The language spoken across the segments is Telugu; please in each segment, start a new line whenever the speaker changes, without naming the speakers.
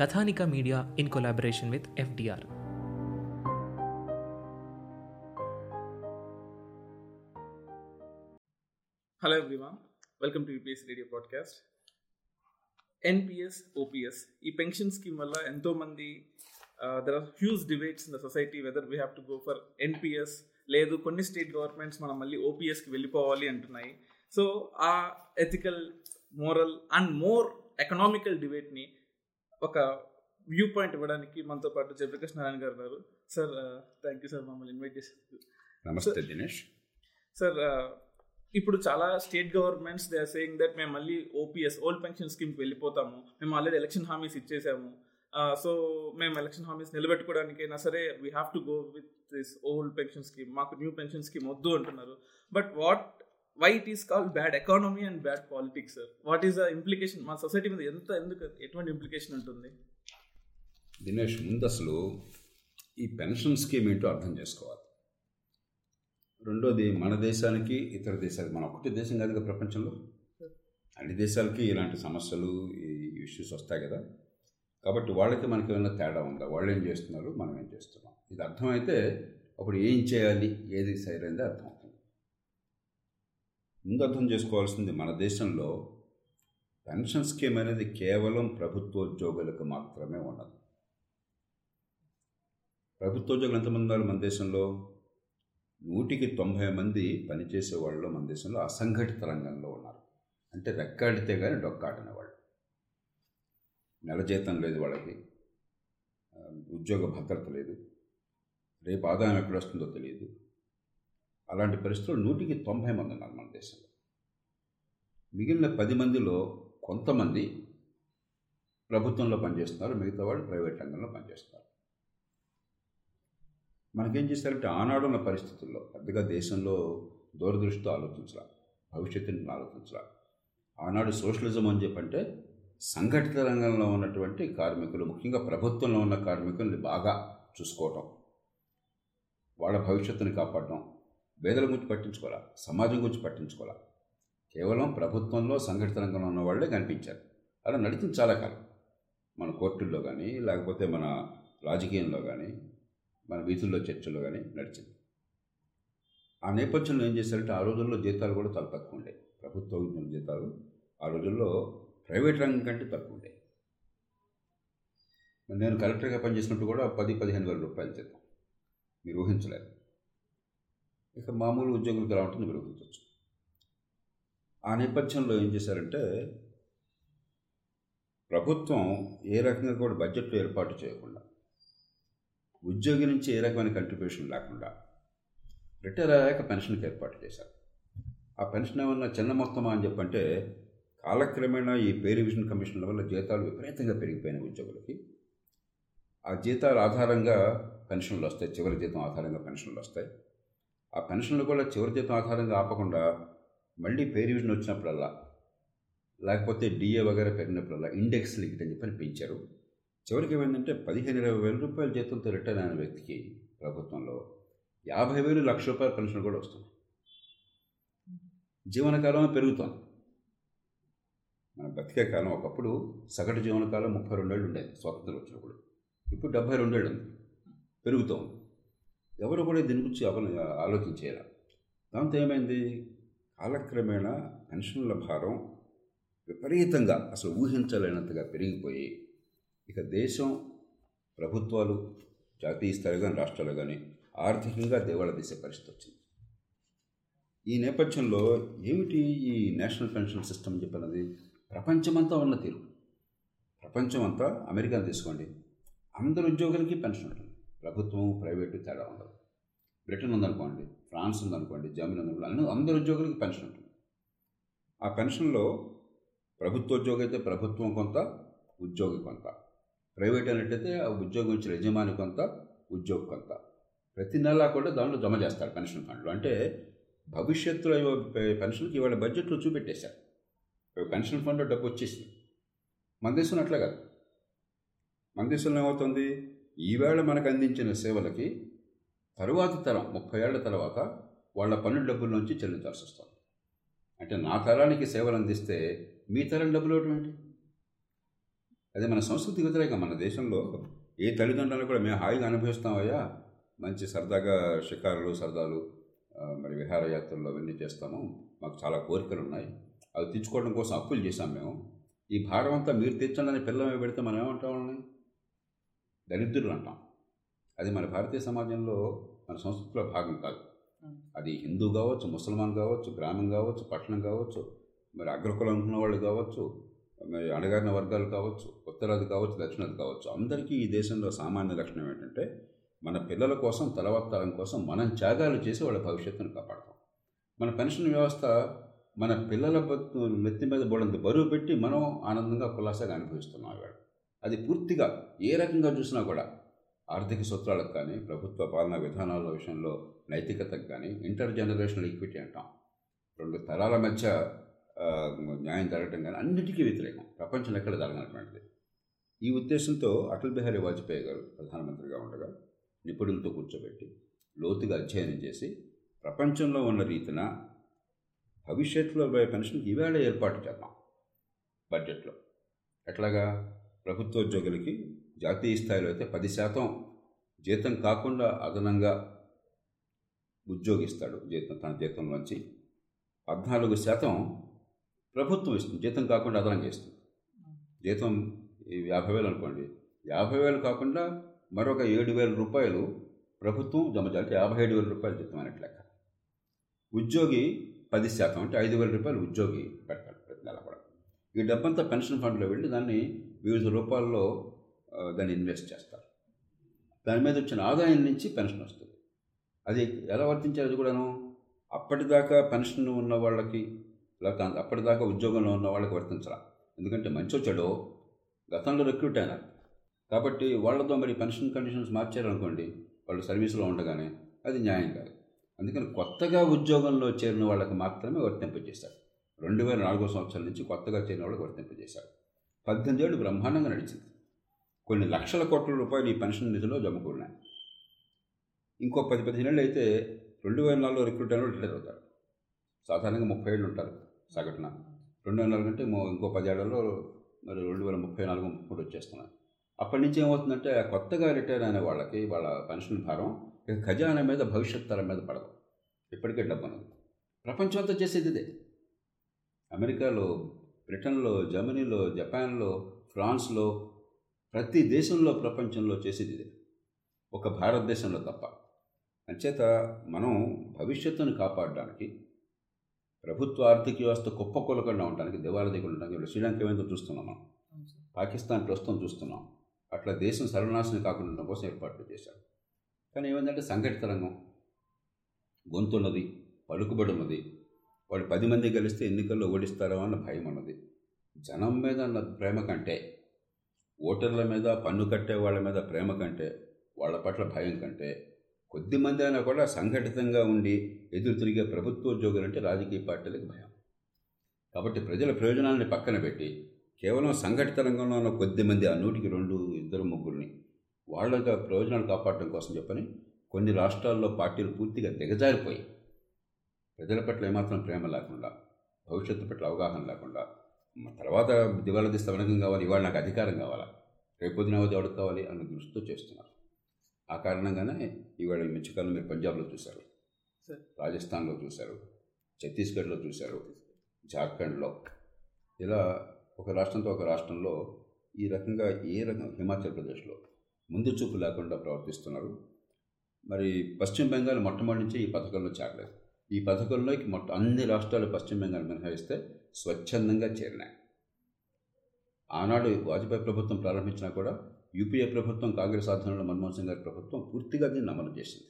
Kathanika media in collaboration with FDR.
Hello everyone welcome to UPS radio podcast NPS OPS ఈ పెన్షన్ స్కీమ్ వల్ల ఎంతో మంది there are huge debates in the society whether we have to go for NPS లేదు కొన్ని స్టేట్ గవర్నమెంట్స్ మనం మళ్ళీ ఓపీఎస్కి వెళ్ళిపోవాలి అంటున్నాయి. సో ఆ ethical moral and more economical డిబేట్ని ఒక వ్యూ పాయింట్ ఇవ్వడానికి మనతో పాటు జయప్రకాష్ నారాయణ గారు ఉన్నారు. సార్ థ్యాంక్ యూ సార్ మమ్మల్ని ఇన్వైట్ చేసి
నమస్తే దినేష్.
సార్ ఇప్పుడు చాలా state governments they are saying that మేము మళ్ళీ ఓపీఎస్ ఓల్డ్ పెన్షన్ స్కీమ్కి వెళ్ళిపోతాము. మేము ఆల్రెడీ ఎలక్షన్ హామీస్ ఇచ్చేసాము. సో మేము ఎలక్షన్ హామీస్ నిలబెట్టుకోవడానికైనా సరే we have to go with this old pension scheme మాకు న్యూ పెన్షన్ స్కీమ్ వద్దు అంటున్నారు. But what why it is called bad economy and bad politics sir what is the implication మా సొసైటీ మీద ఎంత ఎందుకు ఎటువంటి ఇంప్లికేషన్ ఉంటుంది?
దినేష్ ముందు అసలు ఈ పెన్షన్ స్కీమ్ ఏంటో అర్థం చేసుకోవాలి. రెండోది మన దేశానికి ఇతర దేశాలకి మన ఒకటి దేశం కాదు ప్రపంచంలో. అన్ని దేశాలకి ఇలాంటి సమస్యలు ఈ ఇష్యూస్ వస్తాయి కదా. కాబట్టి వాళ్ళకి మనకి ఏమైనా తేడా ఉందా? వాళ్ళు ఏం చేస్తున్నారు? మనం ఏం చేస్తున్నాం? ఇది అర్థమైతే అప్పుడు ఏం చేయాలి? ఏది సరైనది అర్థం ముందు అర్థం చేసుకోవాల్సింది మన దేశంలో పెన్షన్ స్కీమ్ అనేది కేవలం ప్రభుత్వోద్యోగులకు మాత్రమే ఉన్నది. ప్రభుత్వోద్యోగులు ఎంతమంది ఉన్నారు మన దేశంలో? నూటికి తొంభై మంది పనిచేసే వాళ్ళు మన దేశంలో అసంఘటిత రంగంలో ఉన్నారు. అంటే రెక్కాడితే కానీ డొక్కాడిన వాళ్ళు. నెల జీతం లేదు వాళ్ళకి. ఉద్యోగ భద్రత లేదు. రేపు ఆదాయం ఎక్కడ వస్తుందో తెలియదు. అలాంటి పరిస్థితులు నూటికి తొంభై మంది ఉన్నారు మన దేశంలో. మిగిలిన పది మందిలో కొంతమంది ప్రభుత్వంలో పనిచేస్తున్నారు మిగతా వాళ్ళు ప్రైవేట్ రంగంలో పనిచేస్తున్నారు. మనకేం చేశారంటే ఆనాడున్న పరిస్థితుల్లో పెద్దగా దేశంలో దూరదృష్టితో ఆలోచించరా భవిష్యత్తుని ఆలోచించరా ఆనాడు సోషలిజం అని చెప్పంటే సంఘటిత రంగంలో ఉన్నటువంటి కార్మికులు ముఖ్యంగా ప్రభుత్వంలో ఉన్న కార్మికుల్ని బాగా చూసుకోవటం వాళ్ళ భవిష్యత్తుని కాపాడటం పేదల గురించి పట్టించుకోవాలా? సమాజం గురించి పట్టించుకోవాలా? కేవలం ప్రభుత్వంలో సంఘటిత రంగంలో ఉన్న వాళ్ళే కనిపించారు. అలా నడిచింది చాలా కాలం. మన కోర్టుల్లో కానీ లేకపోతే మన రాజకీయంలో కానీ మన వీధుల్లో చర్చల్లో కానీ నడిచింది. ఆ నేపథ్యంలో ఏం చేశారంటే ఆ రోజుల్లో జీతాలు కూడా చాలా తక్కువ ఉండే. ప్రభుత్వ ఉద్యోగుల జీతాలు ఆ రోజుల్లో ప్రైవేట్ రంగం కంటే తక్కువ ఉండే. నేను కలెక్టర్గా పనిచేసినప్పుడు కూడా పది పదిహేను వేల రూపాయలు జీతం. మీరు ఊహించలేరు. ఇక మామూలు ఉద్యోగులకు ఎలా ఉంటుంది మీరు ఊహించవచ్చు ఆ నేపథ్యంలో ఏం చేశారంటే ప్రభుత్వం ఏ రకంగా కూడా బడ్జెట్లో ఏర్పాటు చేయకుండా ఉద్యోగి నుంచి ఏ రకమైన కంట్రిబ్యూషన్ లేకుండా రిటైర్ అయ్యాక పెన్షన్కి ఏర్పాటు చేశారు. ఆ పెన్షన్ ఏమన్నా చిన్న మొత్తమా అని చెప్పంటే కాలక్రమేణా ఈ పే రివిజన్ కమిషన్ల వల్ల జీతాలు విపరీతంగా పెరిగిపోయినాయి ఉద్యోగులకి. ఆ జీతాల ఆధారంగా పెన్షన్లు వస్తాయి చివరి జీతం ఆధారంగా పెన్షన్లు వస్తాయి. ఆ పెన్షన్లు కూడా చివరి జీతం ఆధారంగా ఆపకుండా మళ్ళీ పే రివిజన్ వచ్చినప్పుడల్లా లేకపోతే డిఏ వగేరా పెరిగినప్పుడల్లా ఇండెక్స్ లింక్డ్ అని చెప్పని పెంచారు. చివరికి ఏమైందంటే పదిహేను ఇరవై వేల రూపాయల జీతంతో రిటైర్ అయిన వ్యక్తికి ప్రభుత్వంలో యాభై వేలు లక్ష రూపాయల పెన్షన్ కూడా వస్తుంది. జీవనకాలం పెరుగుతోంది. మన బతికే కాలం ఒకప్పుడు సగటు జీవనకాలం ముప్పై రెండేళ్ళు ఉండేది స్వాతంత్రం వచ్చినప్పుడు. ఇప్పుడు డెబ్బై రెండేళ్ళు ఉంది. పెరుగుతోంది. ఎవరు కూడా దీని గురించి అవన ఆలోచించేలా. దాంతో ఏమైంది? కాలక్రమేణా పెన్షన్ల భారం విపరీతంగా అసలు ఊహించలేనంతగా పెరిగిపోయి ఇక దేశం ప్రభుత్వాలు జాతీయ స్థాయిలో కానీ రాష్ట్రాలు కానీ ఆర్థికంగా దేవాళ తీసే పరిస్థితి వచ్చింది. ఈ నేపథ్యంలో ఏమిటి ఈ నేషనల్ పెన్షన్ సిస్టమ్ అని చెప్పినది? ప్రపంచమంతా ఉన్న తీరు. ప్రపంచం అంతా అమెరికాను తీసుకోండి. అందరు ఉద్యోగులకి పెన్షన్ ఉంటుంది. ప్రభుత్వం ప్రైవేటు తేడా ఉండదు. బ్రిటన్ ఉందనుకోండి ఫ్రాన్స్ ఉందనుకోండి జర్మనీ ఉందనుకోండి అన్ని అందరు ఉద్యోగులకి పెన్షన్ ఉంటుంది. ఆ పెన్షన్లో ప్రభుత్వ ఉద్యోగం అయితే ప్రభుత్వం కొంత ఉద్యోగి కొంత. ప్రైవేట్ అనేటైతే ఆ ఉద్యోగం ఇచ్చిన యజమాని కొంత ఉద్యోగి కొంత. ప్రతి నెలా కూడా దాంట్లో జమ చేస్తారు పెన్షన్ ఫండ్లు. అంటే భవిష్యత్తులో పెన్షన్కి ఇవాళ బడ్జెట్లో చూపెట్టేశారు. పెన్షన్ ఫండ్లో డబ్బు వచ్చేసింది. మన దేశంలో అట్లా కాదు. మన దేశంలో ఏమవుతుంది? ఈవేళ మనకు అందించిన సేవలకి తరువాత తరం ముప్పై ఏళ్ళ తర్వాత వాళ్ళ పన్ను డబ్బుల్లోంచి చెల్లించాల్సి వస్తుంది అంటే నా తరానికి సేవలు అందిస్తే మీ తరం డబ్బులు ఏంటి అదే మన సంస్కృతి వ్యతిరేకం. మన దేశంలో ఏ తల్లిదండ్రులు కూడా మేము హాయిగా అనుభవిస్తామయ్యా? మంచి సరదాగా షికారులు సరదాలు మరి విహారయాత్రలు అవన్నీ చేస్తాము. మాకు చాలా కోరికలు ఉన్నాయి. అవి తెచ్చుకోవడం కోసం అప్పులు చేశాం మేము. ఈ భారం అంతా మీరు తీర్చండి అని మీద పెడితే మనం ఏమంటాం దరిద్రులు అంటాం. అది మన భారతీయ సమాజంలో మన సంస్కృతిలో భాగం కాదు. అది హిందూ కావచ్చు ముసల్మాన్ కావచ్చు గ్రామం కావచ్చు పట్టణం కావచ్చు మరి అగ్రకులం ఉన్న వాళ్ళు కావచ్చు మరి అణగారిన వర్గాలు కావచ్చు ఉత్తరాది కావచ్చు దక్షిణాది కావచ్చు. అందరికీ ఈ దేశంలో సామాన్య లక్షణం ఏంటంటే మన పిల్లల కోసం తర్వాత తరం కోసం మనం త్యాగాలు చేసి వాళ్ళ భవిష్యత్తును కాపాడతాం. మన పెన్షన్ వ్యవస్థ మన పిల్లల నెత్తి మీద బోడంత బరువు పెట్టి మనం ఆనందంగా కులాసాగా అనుభవిస్తున్నాం ఇవాళ. అది పూర్తిగా ఏ రకంగా చూసినా కూడా ఆర్థిక సూత్రాలకు కానీ ప్రభుత్వ పాలనా విధానాల విషయంలో నైతికతకు కానీ ఇంటర్ జనరేషనల్ ఈక్విటీ అంటాం. రెండు తరాల మధ్య న్యాయం జరగటం కానీ అన్నిటికీ వ్యతిరేకం. ప్రపంచంలో ఎక్కడ జరగనటువంటిది. ఈ ఉద్దేశంతో అటల్ బిహారీ వాజ్పేయి గారు ప్రధానమంత్రిగా ఉండగా నిపుణులతో కూర్చోబెట్టి లోతుగా అధ్యయనం చేసి ప్రపంచంలో ఉన్న రీతిన భవిష్యత్తులో పెన్షన్ ఈవేళ ఏర్పాటు చేద్దాం. బడ్జెట్లో. ఎట్లాగా? ప్రభుత్వోద్యోగులకి జాతీయ స్థాయిలో అయితే పది శాతం జీతం కాకుండా అదనంగా ఉద్యోగిస్తాడు జీతం తన జీతంలోంచి. పద్నాలుగు శాతం ప్రభుత్వం ఇస్తుంది. జీతం కాకుండా అదనంగా ఇస్తుంది జీతం యాభై వేలు అనుకోండి. యాభై వేలు కాకుండా మరొక ఏడు వేల రూపాయలు ప్రభుత్వం జమ చేయాలి యాభై ఏడు వేల రూపాయలు జీతం అన్నట్టు లెక్క. ఉద్యోగి పది శాతం అంటే ఐదు వేల రూపాయలు ఉద్యోగి పెట్టాలి ప్రతి నెల కూడా. ఈ డబ్బంతా పెన్షన్ ఫండ్లో వెళ్ళి దాన్ని వివిధ రూపాల్లో దాన్ని ఇన్వెస్ట్ చేస్తారు. దాని మీద వచ్చిన ఆదాయం నుంచి పెన్షన్ వస్తుంది. అది ఎలా వర్తించారు అది కూడాను? అప్పటిదాకా పెన్షన్ ఉన్న వాళ్ళకి లేకపోతే అప్పటిదాకా ఉద్యోగంలో ఉన్న వాళ్ళకి వర్తించరా? ఎందుకంటే మంచో చెడో గతంలో రిక్రూట్ అయినారు. కాబట్టి వాళ్ళతో మరి పెన్షన్ కండిషన్స్ మార్చారనుకోండి వాళ్ళు సర్వీస్లో ఉండగానే అది న్యాయం కాదు. అందుకని కొత్తగా ఉద్యోగంలో చేరిన వాళ్ళకి మాత్రమే వర్తింపజేశారు. రెండు వేల నాలుగో సంవత్సరం నుంచి కొత్తగా చేరిన వాళ్ళకి వర్తింపజేశారు. పద్దెనిమిది ఏళ్ళు బ్రహ్మాండంగా నడిచింది. కొన్ని లక్షల కోట్ల రూపాయలు ఈ పెన్షన్ నిధిలో జమకూడినాయి ఇంకో పది పదిహేను ఏళ్ళు అయితే రెండు వేల నాలుగులో రిక్రూట్ అయిన రిటైర్ అవుతారు. సాధారణంగా ముప్పై ఏళ్ళు ఉంటారు సగటున. రెండు వేల నాలుగు అంటే ఇంకో పదేళ్ళలో మరి రెండు వేల ముప్పై నాలుగు ముప్పై మూడు వచ్చేస్తున్నాయి అప్పటి నుంచి ఏమవుతుందంటే ఆ కొత్తగా రిటైర్ అయిన వాళ్ళకి వాళ్ళ పెన్షన్ భారం ఇక ఖజానా మీద భవిష్యత్ తరం మీద పడదు. ఇప్పటికే డబ్బు ప్రపంచం అంతా చేసేది ఇదే. అమెరికాలో బ్రిటన్లో జర్మనీలో జపాన్లో ఫ్రాన్స్లో ప్రతి దేశంలో ప్రపంచంలో చేసేది ఇదే. ఒక భారతదేశంలో తప్ప. అంచేత మనం భవిష్యత్తును కాపాడడానికి ప్రభుత్వ ఆర్థిక వ్యవస్థ కుప్పకూలకుండా ఉండడానికి దివాలా దిగులు ఉండడానికి ఇప్పుడు శ్రీలంక ఏమైందో చూస్తున్నాం మనం. పాకిస్తాన్ ప్రస్తుతం చూస్తున్నాం. అట్లా దేశం సర్వనాశనం కాకుండా ఉండడం కోసం ఏర్పాట్లు చేశారు. కానీ ఏమైందంటే సంఘటిత రంగం. గొంతున్నది పలుకుబడి ఉన్నది. వాడు పది మంది కలిస్తే ఎన్నికల్లో ఓడిస్తారో అన్న భయం అన్నది జనం మీద ఉన్న ప్రేమ కంటే ఓటర్ల మీద పన్ను కట్టే వాళ్ళ మీద ప్రేమ కంటే వాళ్ళ పట్ల భయం కంటే కొద్ది మంది అయినా కూడా సంఘటితంగా ఉండి ఎదురు తిరిగే ప్రభుత్వ ఉద్యోగులు అంటే రాజకీయ పార్టీలకు భయం. కాబట్టి ప్రజల ప్రయోజనాలని పక్కన పెట్టి కేవలం సంఘటిత రంగంలో ఉన్న కొద్ది మంది ఆ నూటికి రెండు ఇద్దరు ముగ్గురిని వాళ్ళ యొక్క ప్రయోజనాలు కాపాడటం కోసం చెప్పని కొన్ని రాష్ట్రాల్లో పార్టీలు పూర్తిగా దిగజారిపోయి ప్రజల పట్ల ఏమాత్రం ప్రేమ లేకుండా భవిష్యత్తు పట్ల అవగాహన లేకుండా మ- తర్వాత దివాళా తీస్తే వెనకం కావాలి ఇవాళ నాకు అధికారం కావాలా రేపు పొద్దున అవధి ఎవరికి కావాలి అన్న దృష్టితో చేస్తున్నారు. ఆ కారణంగానే ఇవాళ ఈ మధ్యకాలం మీరు పంజాబ్లో చూశారు. రాజస్థాన్లో చూశారు ఛత్తీస్గఢ్లో చూశారు జార్ఖండ్లో. ఇలా ఒక రాష్ట్రంతో ఒక రాష్ట్రంలో ఈ రకంగా ఏ రకం హిమాచల్ ప్రదేశ్లో ముందు చూపు లేకుండా ప్రవర్తిస్తున్నారు. మరి పశ్చిమ బెంగాల్ మొట్టమొదటి నుంచి ఈ పథకంలో చేరలేదు. ఈ పథకంలోకి మొట్ట అన్ని రాష్ట్రాలు పశ్చిమ బెంగాల్ మినహాయిస్తే స్వచ్ఛందంగా చేరినాయి. ఆనాడు వాజ్పేయి ప్రభుత్వం ప్రారంభించినా కూడా యూపీఏ ప్రభుత్వం కాంగ్రెస్ ఆధ్వర్యంలో మన్మోహన్ సింగ్ గారి ప్రభుత్వం పూర్తిగా దీన్ని అమలు చేసింది.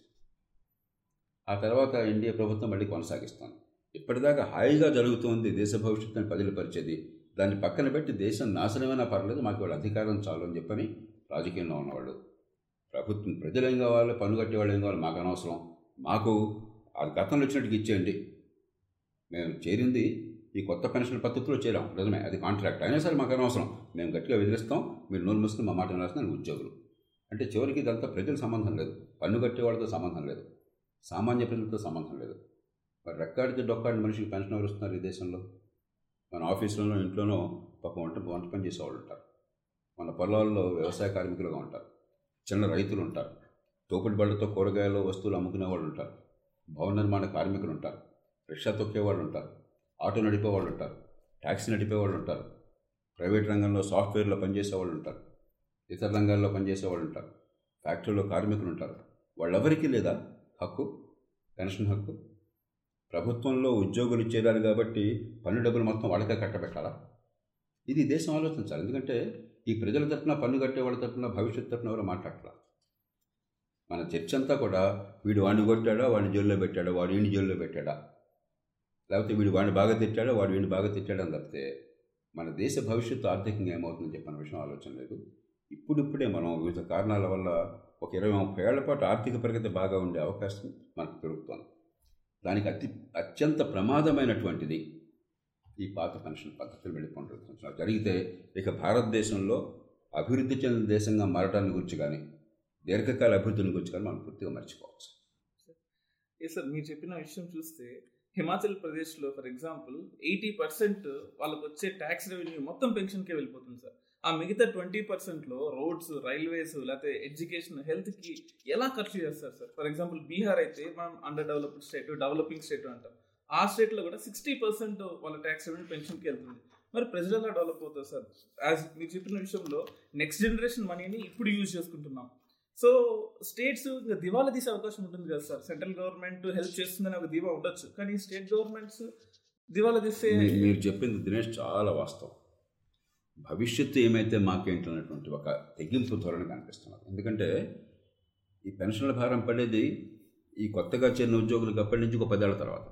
ఆ తర్వాత ఎన్డీఏ ప్రభుత్వం మళ్ళీ కొనసాగిస్తాను ఇప్పటిదాకా హాయిగా జరుగుతుంది దేశ భవిష్యత్తుని పదిలిపరిచేది దాన్ని పక్కన పెట్టి దేశం నాశనమైనా పర్లేదు మాకు వాళ్ళ అధికారం చాలు అని చెప్పని రాజకీయంలో ఉన్నవాళ్ళు. ప్రభుత్వం ప్రజలు ఏం కావాలి పన్ను కట్టేవాళ్ళు ఏం కావాలి మాకు అనవసరం. మాకు ఆ గతంలో వచ్చినట్టుగా ఇచ్చేయండి. మేము చేరింది ఈ కొత్త పెన్షన్ పద్ధతిలో చేరాం. నిజమే అది కాంట్రాక్ట్. అయినా సరే మాకు అనవసరం. మేము గట్టిగా విధిస్తాం మీరు నోరు మూసుకుని మా మాట వినాల్సిన ఉద్యోగులు. అంటే చివరికి ఇదంతా ప్రజల సంబంధం లేదు. పన్ను కట్టే వాళ్ళతో సంబంధం లేదు. సామాన్య ప్రజలతో సంబంధం లేదు. మరి రెక్కాడితే డొక్కాడిన మనిషికి పెన్షన్ ఎవరుస్తున్నారు ఈ దేశంలో? మన ఆఫీసులోనో ఇంట్లోనో పాప వంట వంట పని చేసేవాళ్ళు ఉంటారు. మన పొలాల్లో వ్యవసాయ కార్మికులుగా ఉంటారు. చిన్న రైతులు ఉంటారు. తోపుడు బళ్ళతో కూరగాయలు వస్తువులు అమ్ముకునే వాళ్ళు ఉంటారు. భవన నిర్మాణ కార్మికులు ఉంటారు. రిక్షా తొక్కేవాళ్ళు ఉంటారు. ఆటో నడిపే వాళ్ళు ఉంటారు. ట్యాక్సీ నడిపే వాళ్ళు ఉంటారు. ప్రైవేట్ రంగంలో సాఫ్ట్వేర్లో పనిచేసే వాళ్ళు ఉంటారు. ఇతర రంగాల్లో పనిచేసే వాళ్ళు ఉంటారు. ఫ్యాక్టరీలో కార్మికులు ఉంటారు. వాళ్ళెవరికీ లేదా? హక్కు? పెన్షన్ హక్కు? ప్రభుత్వంలో ఉద్యోగులు చేరారు కాబట్టి పన్ను డబ్బులు మొత్తం వాళ్ళకే కట్టబెట్టాలా? ఇది దేశం ఆలోచించాలి. ఎందుకంటే ఈ ప్రజల తరఫున పన్ను కట్టే వాళ్ళ తరఫున భవిష్యత్ తరఫున ఎవరు మాట్లాడాలి మన చర్చ అంతా కూడా వీడు వాడిని కొట్టాడా వాడిని జైల్లో పెట్టాడా వాడు వీడిని జైల్లో పెట్టాడా? లేకపోతే వీడు వాడిని బాగా తిట్టాడా వాడు వీడిని బాగా తిట్టాడా తప్పితే మన దేశ భవిష్యత్తు ఆర్థికంగా ఏమవుతుందని చెప్పిన విషయం ఆలోచన లేదు. ఇప్పుడిప్పుడే మనం వివిధ కారణాల వల్ల ఒక ఇరవై ముప్పై ఏళ్ళ పాటు ఆర్థిక ప్రగతి బాగా ఉండే అవకాశం మనకు దొరుకుతుంది. దానికి అతి అత్యంత ప్రమాదమైనటువంటిది ఈ పాత పెన్షన్ పద్ధతులు వెళ్ళిపోతున్నారు జరిగితే ఇక భారతదేశంలో అభివృద్ధి చెందిన దేశంగా మారటాన్ని గురించి కానీ దీర్ఘకాల అభివృద్ధిని గురించి కానీ మనం పూర్తిగా మర్చిపోవచ్చు.
ఏ సార్ మీరు చెప్పిన విషయం చూస్తే హిమాచల్ ప్రదేశ్లో ఫర్ ఎగ్జాంపుల్ ఎయిటీ పర్సెంట్ వాళ్ళకి వచ్చే ట్యాక్స్ రెవెన్యూ మొత్తం పెన్షన్కే వెళ్ళిపోతుంది సార్ ఆ మిగతా ట్వంటీ పర్సెంట్లో రోడ్స్ రైల్వేస్ లేకపోతే ఎడ్యుకేషన్ హెల్త్కి ఎలా ఖర్చు చేస్తారు సార్ ఫర్ ఎగ్జాంపుల్ బీహార్ అయితే మనం under developed state developing state అంటాం. ఆ స్టేట్లో కూడా సిక్స్టీ పర్సెంట్ వాళ్ళ ట్యాక్స్ రెవెన్యూ పెన్షన్కి వెళ్తుంది. మరి ప్రజలు ఎలా డెవలప్ అవుతారు సార్ యాజ్ మీరు చెప్పిన విషయంలో నెక్స్ట్ జనరేషన్ మనీని ఇప్పుడు యూజ్ చేసుకుంటున్నాం. సో స్టేట్స్ ఇంకా దివాలా తీసే అవకాశం ఉంటుంది కదా సార్. సెంట్రల్ గవర్నమెంట్ హెల్ప్ చేస్తుందని ఒక దివా ఉండొచ్చు. కానీ స్టేట్ గవర్నమెంట్స్ దివాలా తీసే
మీరు చెప్పింది దినేష్ చాలా వాస్తవం. భవిష్యత్తు ఏమైతే మాకేంటి అన్నటువంటి ఒక తెగింపు ధోరణి కనిపిస్తున్నారు ఎందుకంటే ఈ పెన్షన్ల భారం పడేది ఈ కొత్తగా చేరిన ఉద్యోగులకు అప్పటి నుంచి ఒక పదేళ్ళ తర్వాత.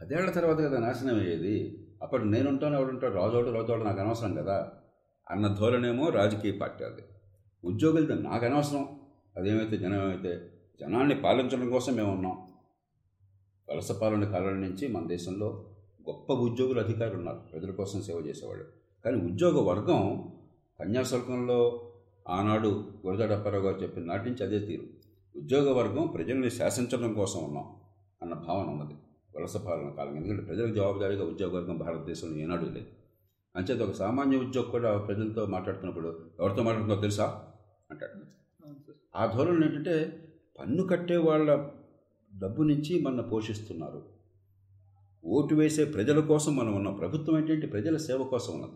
పదేళ్ళ తర్వాత కదా నాశనం అయ్యేది. అప్పుడు నేనుంటాను ఎవడుంటాడు రాజోడు రాజోడు నాకు అనవసరం కదా అన్న ధోరణేమో రాజకీయ పార్టీ అది. ఉద్యోగులతో నాకు అనవసరం. అదేమైతే జనం ఏమైతే జనాన్ని పాలించడం కోసం మేము ఉన్నాం. వలస పాలన కాలం నుంచి మన దేశంలో గొప్ప ఉద్యోగులు అధికారులు ఉన్నారు. ప్రజల కోసం సేవ చేసేవాళ్ళు. కానీ ఉద్యోగ వర్గం కన్యాశుల్కంలో ఆనాడు గురజడప్పారావు గారు చెప్పిన నాటి నుంచి అదే తీరు. ఉద్యోగ వర్గం ప్రజల్ని శాసించడం కోసం ఉన్నాం అన్న భావన ఉన్నది. వలస పాలన కాలం ఎందుకంటే ప్రజలకు జవాబుదారీగా ఉద్యోగ వర్గం భారతదేశంలో ఏనాడు లేదు. అంచేత ఒక సామాన్య ఉద్యోగి కూడా ప్రజలతో మాట్లాడుతున్నప్పుడు ఎవరితో మాట్లాడుతుందో తెలుసా? అంటాడు. ఆ ధోరణి ఏంటంటే పన్ను కట్టే వాళ్ళ డబ్బు నుంచి మన పోషిస్తున్నారు. ఓటు వేసే ప్రజల కోసం మనం ఉన్న. ప్రభుత్వం ఏంటంటే ప్రజల సేవ కోసం ఉన్నది.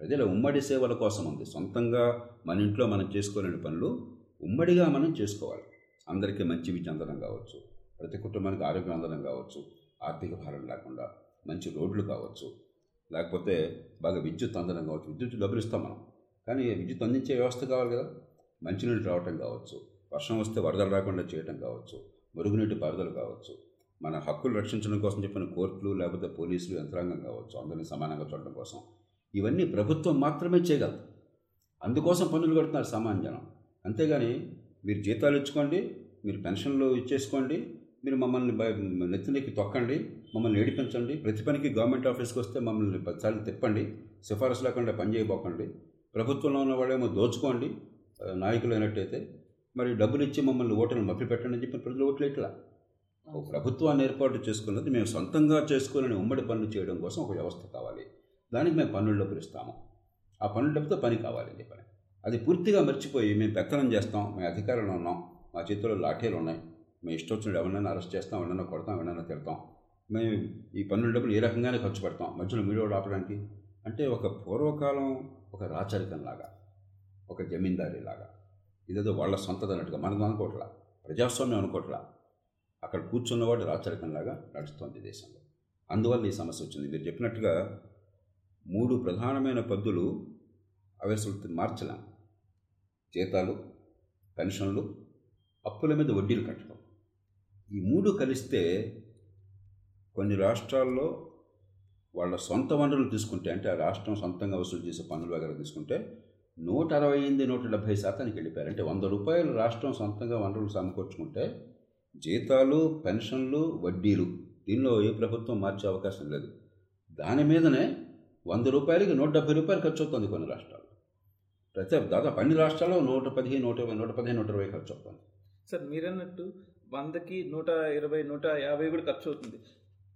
ప్రజల ఉమ్మడి సేవల కోసం ఉంది. సొంతంగా మన ఇంట్లో మనం చేసుకోలేని పనులు ఉమ్మడిగా మనం చేసుకోవాలి. అందరికీ మంచి విద్య అందడం కావచ్చు ప్రతి కుటుంబానికి ఆరోగ్యం అందడం కావచ్చు ఆర్థిక భారం లేకుండా మంచి రోడ్లు కావచ్చు లేకపోతే బాగా విద్యుత్ అందడం కావచ్చు. విద్యుత్ డబ్బులు ఇస్తాం మనం. కానీ విద్యుత్ అందించే వ్యవస్థ కావాలి కదా. మంచినీళ్ళు రావటం కావచ్చు వర్షం వస్తే వరదలు రాకుండా చేయటం కావచ్చు మురుగునీటి పారుదల కావచ్చు మన హక్కులు రక్షించడం కోసం చెప్పిన కోర్టులు లేకపోతే పోలీసులు యంత్రాంగం కావచ్చు అందరినీ సమానంగా చూడడం కోసం ఇవన్నీ ప్రభుత్వం మాత్రమే చేయగలదు. అందుకోసం పన్నులు కడుతున్నారు సామాన్య జనం. అంతేగాని మీరు జీతాలు ఇచ్చుకోండి మీరు పెన్షన్లు ఇచ్చేసుకోండి మీరు మమ్మల్ని నెత్తినెక్కి తొక్కండి మమ్మల్ని ఏడిపించండి ప్రతి పనికి గవర్నమెంట్ ఆఫీస్కి వస్తే మమ్మల్ని పదిసార్లు తిప్పండి సిఫారసు లేకుండా పని చేయబోకండి ప్రభుత్వంలో ఉన్న వాళ్ళేమో దోచుకోండి నాయకులు అయినట్టయితే మరి డబ్బులు ఇచ్చి మమ్మల్ని ఓటర్లు మభ్య పెట్టండి అని చెప్పి ప్రజలు ఓట్లు ఇట్లా ఒక ప్రభుత్వాన్ని ఏర్పాటు చేసుకున్నది మేము సొంతంగా చేసుకోవాలని ఉమ్మడి పనులు చేయడం కోసం ఒక వ్యవస్థ కావాలి. దానికి మేము పన్నుల డబ్బులు ఇస్తాము. ఆ పన్నుల డబ్బుతో పని కావాలి చెప్పని. అది పూర్తిగా మర్చిపోయి మేము పెత్తనం చేస్తాం మేము అధికారంలో ఉన్నాం మా చేతిలో లాఠీలు ఉన్నాయి మేము ఇష్టం వచ్చినట్టు ఎవరినైనా అరెస్ట్ చేస్తాం ఎవరైనా కొడతాం ఎవరైనా తిడతాం. మేము ఈ పన్నుల డబ్బులు ఏ రకంగానే ఖర్చు పెడతాం? మధ్యలో మీడియా ఆపడానికి? అంటే ఒక పూర్వకాలం ఒక రాచరికంలాగా. ఒక జమీందారీలాగా. ఇదేదో వాళ్ళ సొంతది అన్నట్టుగా మనం అనుకోవట్లా ప్రజాస్వామ్యం అనుకోవట్లా అక్కడ కూర్చున్నవాడు రాచరికంలాగా నడుస్తోంది దేశంలో. అందువల్ల ఈ సమస్య వచ్చింది. మీరు చెప్పినట్టుగా మూడు ప్రధానమైన పద్దులు అవి అసలు మార్చలేం. జీతాలు పెన్షన్లు అప్పుల మీద వడ్డీలు కట్టడం. ఈ మూడు కలిస్తే కొన్ని రాష్ట్రాల్లో వాళ్ళ సొంత వనరులు తీసుకుంటే అంటే ఆ రాష్ట్రం సొంతంగా వసూలు చేసే పన్నులు వగేరా తీసుకుంటే నూట అరవై ఎనిమిది నూట డెబ్భై శాతానికి వెళ్ళిపోయారు. అంటే వంద రూపాయలు రాష్ట్రం సొంతంగా వనరులు సమకూర్చుకుంటే జీతాలు పెన్షన్లు వడ్డీలు దీనిలో ఏ ప్రభుత్వం మార్చే అవకాశం లేదు. దాని మీదనే వంద రూపాయలకి నూట డెబ్బై రూపాయలు ఖర్చు అవుతుంది కొన్ని రాష్ట్రాలు ప్రతి దాదాపు అన్ని రాష్ట్రాల్లో నూట పదిహేను నూట ఇరవై నూట పదిహేను నూట ఇరవై ఖర్చు అవుతుంది.
సార్ మీరన్నట్టు వందకి నూట ఇరవై నూట యాభై కూడా ఖర్చు అవుతుంది.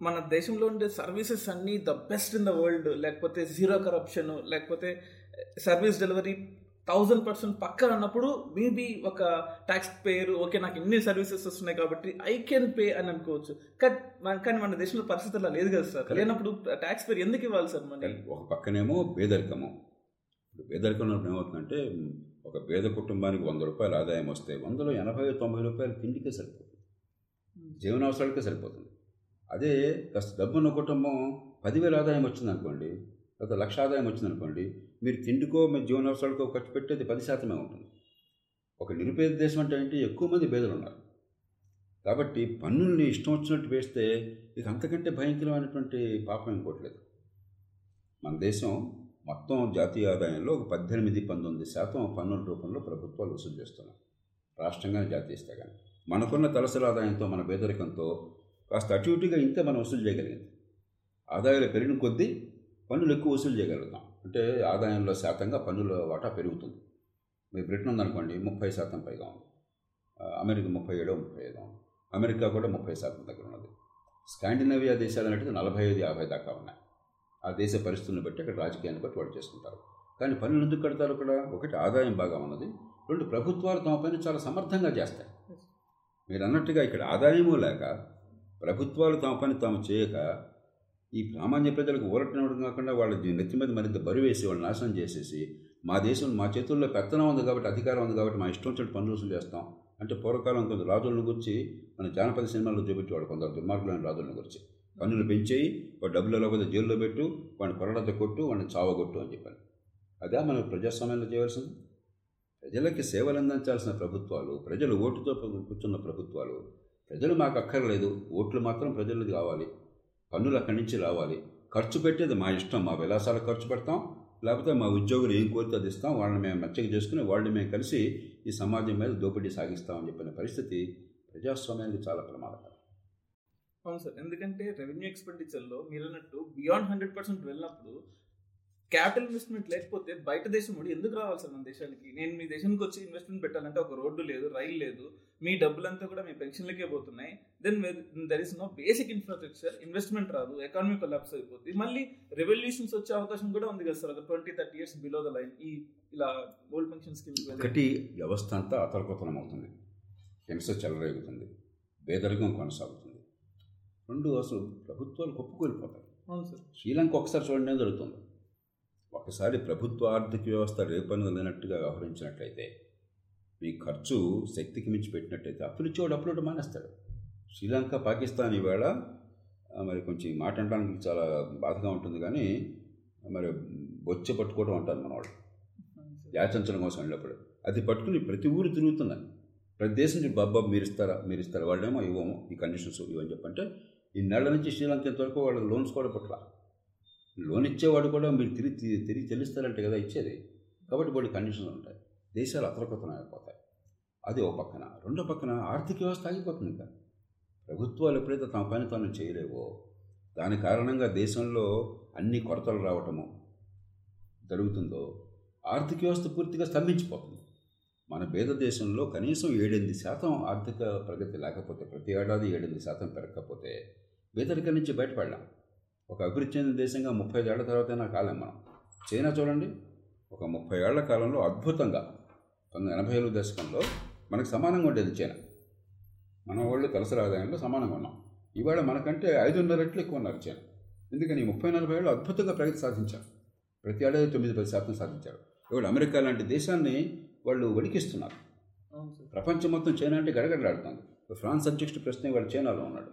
మన దేశంలో ఉండే సర్వీసెస్ అన్నీ the best in the world. లేకపోతే జీరో కరప్షన్ లేకపోతే సర్వీస్ డెలివరీ థౌజండ్ పర్సెంట్ పక్క అన్నప్పుడు మేబీ ఒక ట్యాక్స్ పేయర్ ఓకే నాకు ఇన్ని సర్వీసెస్ వస్తున్నాయి కాబట్టి ఐ కెన్ పే అని అనుకోవచ్చు. కానీ మన- కానీ మన దేశంలో పరిస్థితి అలా లేదు కదా సార్. లేనప్పుడు ట్యాక్స్ పేర్ ఎందుకు ఇవ్వాలి సార్ మనీ?
ఒక పక్కనేమో పేదరికము ఇప్పుడు పేదరికం ఉన్నప్పుడు ఏమవుతుందంటే ఒక పేద కుటుంబానికి వంద రూపాయలు ఆదాయం వస్తే వందలో ఎనభై తొంభై రూపాయలు తిండికే సరిపోతుంది. జీవనావసరాలకే సరిపోతుంది. అదే కాస్త డబ్బున్న కుటుంబం పదివేల ఆదాయం వచ్చింది అనుకోండి లేదా లక్ష ఆదాయం వచ్చింది అనుకోండి మీరు తిండికో మీ జీవనవసరాలకో ఖర్చు పెట్టేది పది శాతమే ఉంటుంది. ఒక నిరుపేద దేశం అంటే ఏంటి? ఎక్కువ మంది పేదలు ఉన్నారు కాబట్టి పన్నుల్ని ఇష్టం వచ్చినట్టు వేస్తే ఇక అంతకంటే భయంకరమైనటువంటి పాపం ఇంకోట్లేదు మన దేశం మొత్తం జాతీయ ఆదాయంలో ఒక పద్దెనిమిది పంతొమ్మిది శాతం పన్నుల రూపంలో ప్రభుత్వాలు వసూలు చేస్తున్నాయి రాష్ట్రంగానే జాతీయ ఇస్తే కానీ. మనకున్న తలసరి ఆదాయంతో మన పేదరికంతో కాస్త అటు ఇటుగా ఇంత మనం వసూలు చేయగలిగింది. ఆదాయాలు పెరిగిన కొద్దీ పన్నులు ఎక్కువ వసూలు చేయగలుగుతాం. అంటే ఆదాయంలో శాతంగా పన్నుల వాటా పెరుగుతుంది. మీ బ్రిటన్ ఉందనుకోండి ముప్పై శాతం పైగా ఉంది. అమెరికా ముప్పై ఏడో ముప్పై ఐదో ఉంది. అమెరికా కూడా ముప్పై శాతం దగ్గర ఉన్నది. స్కాండినేవియా దేశాలు అనేటివి నలభై ఐదు యాభై దాకా ఉన్నాయి. ఆ దేశ పరిస్థితులను బట్టి అక్కడ రాజకీయాన్ని బట్టి వాళ్ళు చేసుకుంటారు. కానీ పనులు ఎందుకు కడతారు అక్కడ? ఒకటి ఆదాయం బాగా ఉన్నది. రెండు ప్రభుత్వాలు తమ పని చాలా సమర్థంగా చేస్తాయి. మీరు అన్నట్టుగా ఇక్కడ ఆదాయము లేక ప్రభుత్వాలు తమ పని తాము చేయక ఈ సామాన్య ప్రజలకు ఊరటనవడం కాకుండా వాళ్ళ నెత్తి మీద మరింత బరువు వేసి వాళ్ళు నాశనం చేసేసి మా దేశం మా చేతుల్లో పెత్తనం ఉంది కాబట్టి అధికారం ఉంది కాబట్టి మా ఇష్టం వచ్చినట్టు పనులు వసూలు చేస్తాం. అంటే పూర్వకాలం కొంత రాజులను గురించి మన జానపద సినిమాల్లో చూపించేవాడు కొందరు దుర్మార్గులైన రాజులను గురించి పన్నులు పెంచేయి వాడు డబ్బులు లేకపోతే జైల్లో పెట్టు వాడిని కొరడత కొట్టు వాడిని చావగొట్టు అని చెప్పాను అదే మనం ప్రజాస్వామ్యంలో చేయవలసింది. ప్రజలకి సేవలు అందించాల్సిన ప్రభుత్వాలు ప్రజలు ఓటుతో కూర్చున్న ప్రభుత్వాలు ప్రజలు మాకు అక్కర్లేదు. ఓట్లు మాత్రం ప్రజలది కావాలి. పన్నులు అక్కడి నుంచి రావాలి. ఖర్చు పెట్టేది మా ఇష్టం మా విలాసాలు ఖర్చు పెడతాం. లేకపోతే మా ఉద్యోగులు ఏం కోరితే అది ఇస్తాం. వాళ్ళని మేము మెచ్చగా చేసుకుని వాళ్ళని మేము కలిసి ఈ సమాజం మీద దోపిడీ సాగిస్తామని చెప్పిన పరిస్థితి ప్రజాస్వామ్యానికి చాలా ప్రమాదకరం.
అవును సార్. ఎందుకంటే రెవెన్యూ ఎక్స్పెండిచర్లో మీరు అన్నట్టు బియాండ్ హండ్రెడ్ పర్సెంట్ వెళ్ళినప్పుడు క్యాపిటల్ ఇన్వెస్ట్మెంట్ లేకపోతే బయట దేశం వాడు ఎందుకు రావాలి సార్ మన దేశానికి? నేను మీ దేశానికి వచ్చి ఇన్వెస్ట్మెంట్ పెట్టాలంటే ఒక రోడ్డు లేదు రైలు లేదు మీ డబ్బులంతా కూడా మీ పెన్షన్లకే పోతున్నాయి. Then there is no basic infrastructure investment రాదు ఎకానమీ కొలాప్స్ అయిపోతుంది మళ్ళీ రెవల్యూషన్స్ వచ్చే అవకాశం కూడా ఉంది కదా సార్ ఒక twenty thirty years below the line ఈ ఇలా ఓల్డ్ పెన్షన్ స్కీమ్
ఒకటి వ్యవస్థ అంతా అతలకుతలం అవుతుంది. హింస చెలరేగుతుంది పేదరికం కొనసాగుతుంది. రెండు అసలు ప్రభుత్వాలు కొప్పుకోలిపోతాయి.
అవును సార్.
శ్రీలంక ఒకసారి చూడండి జరుగుతుంది. ఒకసారి ప్రభుత్వ ఆర్థిక వ్యవస్థ రేపను లేనట్టుగా వ్యవహరించినట్లయితే మీ ఖర్చు శక్తికి మించి పెట్టినట్టయితే అప్పులు ఇచ్చేవాడు అప్పులు మానేస్తాడు శ్రీలంక పాకిస్తాన్ ఈవేళ మరి కొంచెం మాట అనడానికి చాలా బాధగా ఉంటుంది కానీ మరి బొచ్చ పట్టుకోవడం అంటారు మనవాళ్ళు. యాచించడం కోసం వెళ్ళినప్పుడు. అది పట్టుకుని ప్రతి ఊరు తిరుగుతున్నాను ప్రతి దేశం నుంచి బాబా మీరు ఇస్తారా మీరు ఇస్తారా వాళ్ళేమో ఇవ్వము ఈ కండిషన్స్ ఇవ్వని చెప్పంటే ఈ నెల నుంచి శ్రీలంక ఇంతవరకు వాళ్ళకి లోన్స్ కూడా పట్ల లోన్ ఇచ్చేవాడు కూడా మీరు తిరిగి తిరిగి చెల్లిస్తారంటే కదా ఇచ్చేది. కాబట్టి కొన్ని కండిషన్స్ ఉంటాయి. దేశాలు అతలకొతనం అయిపోతాయి అది ఒక పక్కన. రెండో పక్కన ఆర్థిక వ్యవస్థ ఆగిపోతుంది ఇంకా. ప్రభుత్వాలు ఎప్పుడైతే తమ పని తాను చేయలేవో దాని కారణంగా దేశంలో అన్ని కొరతలు రావటము జరుగుతుందో ఆర్థిక వ్యవస్థ పూర్తిగా స్తంభించిపోతుంది. మన పేద దేశంలో కనీసం ఏడెనిమిది శాతం ఆర్థిక ప్రగతి లేకపోతే ప్రతి ఏడాది ఏడెనిమిది శాతం పెరగకపోతే పేదరికం నుంచి బయటపడలేం. ఒక అభివృద్ధి చెందిన దేశంగా ముప్పై ఏళ్ళ తర్వాతైనా కాలేం మనం. చైనా చూడండి ఒక ముప్పై ఏళ్ళ కాలంలో అద్భుతంగా పంతొమ్మిది ఎనభై ఏళ్ళ దశకంలో మనకు సమానంగా ఉండేది చైనా. మన వాళ్ళు తలసరి ఆదాయంలో సమానంగా ఉన్నాం. ఇవాళ మనకంటే ఐదున్నర రెట్లు ఎక్కువ ఉన్నారు చైనా. ఎందుకని? ముప్పై నలభై ఏళ్ళు అద్భుతంగా ప్రగతి సాధించారు. ప్రతి ఏడాది తొమ్మిది పది శాతం సాధించారు. ఇవాళ అమెరికా లాంటి దేశాన్ని వాళ్ళు వణికిస్తున్నారు. ప్రపంచం మొత్తం చైనా అంటే గడగడలాడుతుంది. ఫ్రాన్స్ అధ్యక్షుడు ప్రస్తుతం వాడు చైనాలో ఉన్నాడు.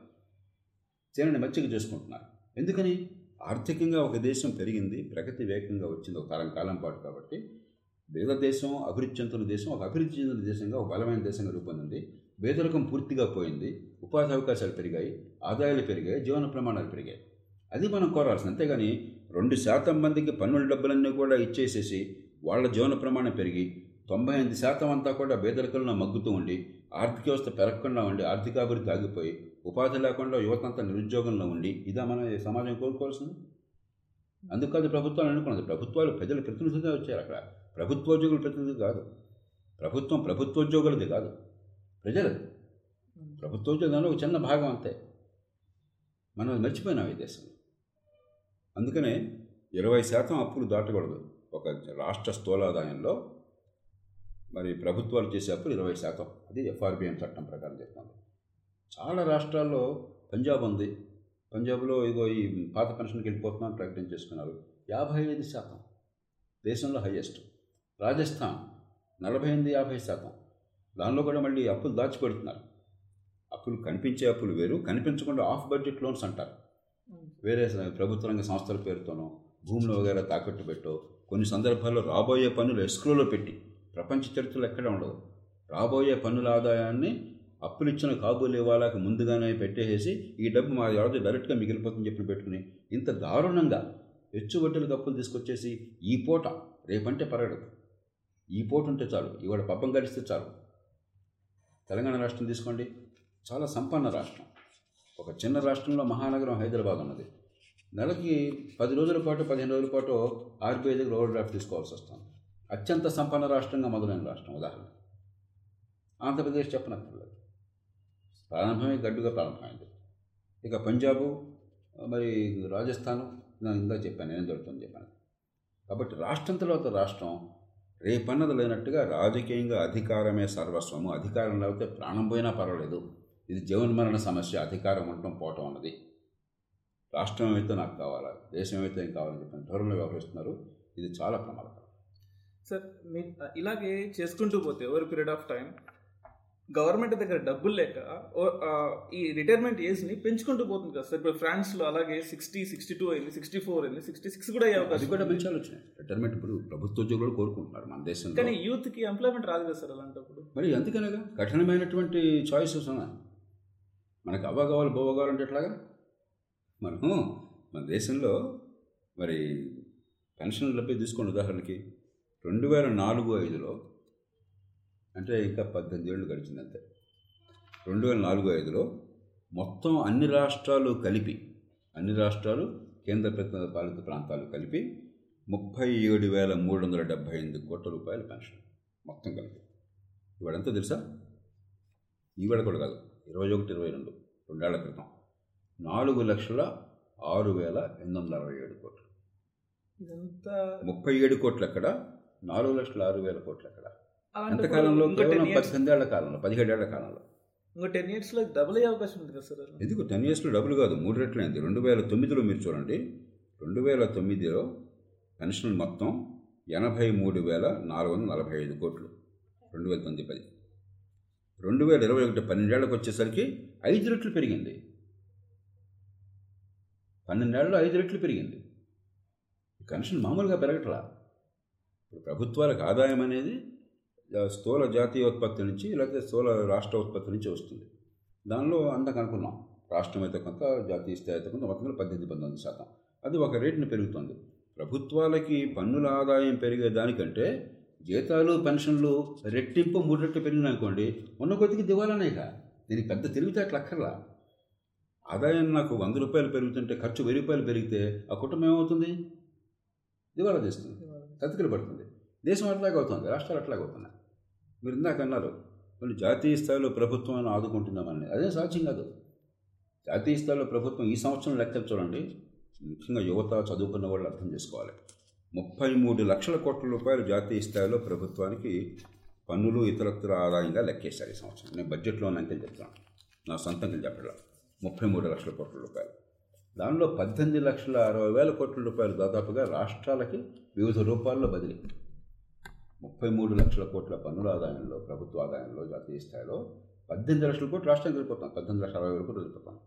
చైనాని మచ్చిక చేసుకుంటున్నారు. ఎందుకని? ఆర్థికంగా ఒక దేశం పెరిగింది ప్రగతి వేగంగా వచ్చింది ఒక తరం కాలం పాటు కాబట్టి పేద దేశం అభివృద్ధి చెందుతున్న దేశం ఒక అభివృద్ధి చెందిన దేశంగా ఒక బలమైన దేశంగా రూపొందింది. పేదరికం పూర్తిగా పోయింది ఉపాధి అవకాశాలు పెరిగాయి ఆదాయాలు పెరిగాయి జీవన ప్రమాణాలు పెరిగాయి. అది మనం కోరాల్సింది. అంతేగాని రెండు శాతం మందికి పన్నుల డబ్బులన్నీ కూడా ఇచ్చేసేసి వాళ్ళ జీవన ప్రమాణం పెరిగి తొంభై ఎనిమిది శాతం అంతా కూడా పేదరికంలో మగ్గుతూ ఉండి ఆర్థిక వ్యవస్థ పెరగకుండా ఉండి ఆర్థికాభివృద్ధి ఆగిపోయి ఉపాధి లేకుండా యువతంతా నిరుద్యోగంలో ఉండి ఇదా మన సమాజం కోరుకోవాల్సింది? అందుకు కాదు ప్రభుత్వాలు అనుకున్నది. ప్రభుత్వాలు ప్రజల ప్రతినిధులుగా వచ్చారు అక్కడ. ప్రభుత్వోద్యోగుల ప్రతినిధి కాదు. ప్రభుత్వం ప్రభుత్వోద్యోగులది కాదు. ప్రజలది. ప్రభుత్వోద్యోగంలో ఒక చిన్న భాగం అంతే. మనం అది మర్చిపోయినాం ఈ దేశంలో అందుకనే ఇరవై శాతం అప్పులు దాటకూడదు. ఒక రాష్ట్ర స్థూలాదాయంలో మరి ప్రభుత్వాలు చేసే అప్పులు ఇరవై శాతం. అది ఎఫ్ఆర్బిఎం చట్టం ప్రకారం చెప్తుంది చాలా రాష్ట్రాల్లో పంజాబ్ ఉంది. పంజాబ్లో ఇగో ఈ పాత పెన్షన్కి వెళ్ళిపోతున్నాను ప్రకటన చేసుకున్నారు. యాభై ఐదు శాతం. దేశంలో హయ్యెస్ట్ రాజస్థాన్ నలభై ఎనిమిది యాభై శాతం. దానిలో కూడా మళ్ళీ అప్పులు దాచిపెడుతున్నారు. అప్పులు కనిపించే అప్పులు వేరు. కనిపించకుండా ఆఫ్ బడ్జెట్ లోన్స్ అంటారు. వేరే ప్రభుత్వ రంగ సంస్థల పేరుతోనో భూములు వగేరా తాకట్టు పెట్టో కొన్ని సందర్భాల్లో రాబోయే పనులు ఎస్క్రోలో పెట్టి ప్రపంచ చరిత్రలు ఎక్కడ ఉండదు రాబోయే పన్నుల ఆదాయాన్ని అప్పులిచ్చిన కాబూలు ఇవ్వాలకు ముందుగానే పెట్టేసి ఈ డబ్బు మా ఎవరితో డైరెక్ట్గా మిగిలిపోతుందని చెప్పి పెట్టుకుని ఇంత దారుణంగా హెచ్చుబట్టలకు అప్పులు తీసుకొచ్చేసి ఈ పూట రేపంటే పరగడదు ఈ పూట ఉంటే చాలు ఇవాళ పబ్బం గడిస్తే చాలు. తెలంగాణ రాష్ట్రం తీసుకోండి. చాలా సంపన్న రాష్ట్రం. ఒక చిన్న రాష్ట్రంలో మహానగరం హైదరాబాద్ ఉన్నది. నెలకి పది రోజుల పాటు పదిహేను రోజుల పాటు ఆర్బీఐ దగ్గర ఓవర్ డ్రాఫ్ట్ తీసుకోవాల్సి వస్తుంది. అత్యంత సంపన్న రాష్ట్రంగా మొదలైన రాష్ట్రం ఉదాహరణ. ఆంధ్రప్రదేశ్ చెప్పనక్కర్లేదు. ప్రారంభమే గడ్డుగా ప్రారంభమైంది. ఇక పంజాబు మరి రాజస్థాను నేను ఇందా చెప్పాను నేను జరుగుతుంది చెప్పాను. కాబట్టి రాష్ట్రం తర్వాత రాష్ట్రం రేపన్నది లేనట్టుగా రాజకీయంగా అధికారమే సర్వస్వము. అధికారం లేకపోతే ప్రాణం పోయినా పర్వాలేదు. ఇది జీవన్మరణ సమస్య అధికారం ఉండటం పోవటం అన్నది. రాష్ట్రం ఏమైతే నాకు కావాలా దేశం ఏమైతే ఏం కావాలని చెప్పిన ధోరణిలో వ్యవహరిస్తున్నారు ఇది చాలా ప్రమాదకరం.
సార్ మీ ఇలాగే చేసుకుంటూ పోతే over period of time government దగ్గర డబ్బులు లేక ఈ రిటైర్మెంట్ ఏజ్ని పెంచుకుంటూ పోతుంది కదా సార్. ఇప్పుడు ఫ్రాన్స్లో అలాగే సిక్స్టీ సిక్స్టీ టూ అయింది సిక్స్టీ ఫోర్ అయింది సిక్స్టీ సిక్స్ కూడా అయ్యే
అది
అవకాశం
కూడా. పెంచాలి వచ్చినాయి. రిటైర్మెంట్ ఇప్పుడు ప్రభుత్వ ఉద్యోగులు కోరుకుంటున్నారు మన దేశంలో.
కానీ యూత్కి ఎంప్లాయ్మెంట్ రాదు కదా సార్ అలాంటప్పుడు.
మరి అందుకనగా కఠినమైనటువంటి చాయిసెస్ ఉన్నాయి. మనకు అవ్వ కావాలి బొవ్వ కావాలంటే ఎట్లాగా? మనం మన దేశంలో మరి పెన్షన్ లభ్యత తీసుకోండి ఉదాహరణకి. రెండు వేల నాలుగు ఐదులో అంటే ఇంకా పద్దెనిమిది ఏళ్ళు గడిచింది అంతే రెండు వేల నాలుగు ఐదులో మొత్తం అన్ని రాష్ట్రాలు కలిపి అన్ని రాష్ట్రాలు కేంద్ర ప్రభుత్వ పాలిత ప్రాంతాలు కలిపి ముప్పై ఏడు వేల మూడు వందల డెబ్భై ఎనిమిది కోట్ల రూపాయల పెన్షన్ మొత్తం కలిపి. ఇవాడంతా తెలుసా? ఈవేళ కూడా కాదు ఇరవై ఒకటి ఇరవై రెండు రెండేళ్ళ క్రితం. నాలుగు లక్షల ఆరు వేల ఎనిమిది వందల అరవై ఏడు కోట్లు
ఇదంతా
ముప్పై ఏడు కోట్లు అక్కడ నాలుగు లక్షల ఆరు వేల కోట్లు ఎక్కడ ఎంత
అలాంటప్పుడు
కాలంలో
ఇంకో
కేవలం పద్దెనిమిదేళ్ళ కాలంలో పదిహేడేళ్ళ కాలంలో.
ఇంకో టెన్ ఇయర్స్లో డబుల్ అయ్యే అవకాశం ఉంది కదా సార్?
ఎందుకు? టెన్ ఇయర్స్లో డబ్బులు కాదు మూడు రెట్లు అయింది. రెండు వేల తొమ్మిదిలో మీరు చూడండి. రెండు వేల తొమ్మిదిలో పెన్షన్ మొత్తం ఎనభై మూడు వేల నాలుగు వందల నలభై ఐదు కోట్లు. రెండు వేల తొమ్మిది పది. రెండు వేల ఇరవై ఒకటి పన్నెండేళ్ళకు వచ్చేసరికి ఐదు రెట్లు పెరిగింది. పన్నెండేళ్ళలో ఐదు రెట్లు పెరిగింది. పెన్షన్ మామూలుగా పెరగట్లా. ఇప్పుడు ప్రభుత్వాలకు ఆదాయం అనేది స్థూల జాతీయ ఉత్పత్తి నుంచి లేకపోతే స్థూల రాష్ట్ర ఉత్పత్తి నుంచి వస్తుంది. దానిలో అందాక అనుకున్నాం రాష్ట్రం అయితే కొంత జాతీయ స్థాయి అయితే కొంత మొత్తం పద్దెనిమిది పంతొమ్మిది శాతం. అది ఒక రేటును పెరుగుతుంది. ప్రభుత్వాలకి పన్నుల ఆదాయం పెరిగే దానికంటే జీతాలు పెన్షన్లు రెట్టింపు మూడు రెట్లు పెరిగినాయనుకోండి ఉన్న కొద్దికి దివాలనేక దీనికి పెద్ద తెలివితేటలు అక్కర్లా. ఆదాయం నాకు వంద రూపాయలు పెరుగుతుంటే ఖర్చు వెయ్యి రూపాయలు పెరిగితే ఆ కుటుంబం ఏమవుతుంది? దివాలా తీస్తుంది. తతికిలు పడుతుంది దేశం అట్లాగే అవుతుంది రాష్ట్రాలు అట్లాగే అవుతున్నాయి మీరు ఇందాక అన్నారు కొన్ని జాతీయ స్థాయిలో ప్రభుత్వం ఆదుకుంటున్నామని. అదే సాధ్యం కాదు. జాతీయ స్థాయిలో ప్రభుత్వం ఈ సంవత్సరం లెక్కలు చూడండి. ముఖ్యంగా యువత చదువుకున్న వాళ్ళు అర్థం చేసుకోవాలి. ముప్పై మూడు లక్షల కోట్ల రూపాయలు జాతీయ స్థాయిలో ప్రభుత్వానికి పన్నులు ఇతరత్ర ఆదాయంగా లెక్కేశారు ఈ సంవత్సరం. నేను బడ్జెట్లో అంకెలు చెప్తాను నా సొంతంగా చెప్పడం ముప్పై మూడు లక్షల కోట్ల రూపాయలు. దానిలో పద్దెనిమిది లక్షల అరవై వేల కోట్ల రూపాయలు దాదాపుగా రాష్ట్రాలకి వివిధ రూపాల్లో బదిలీ. ముప్పై మూడు లక్షల కోట్ల పన్నుల ఆదాయంలో ప్రభుత్వ ఆదాయంలో జాతీయ స్థాయిలో పద్దెనిమిది లక్షల కోట్లు రాష్ట్రానికి వెళ్ళిపోతాం పద్దెనిమిది లక్షల అరవై వేల కోట్లు వెళ్ళిపోతాం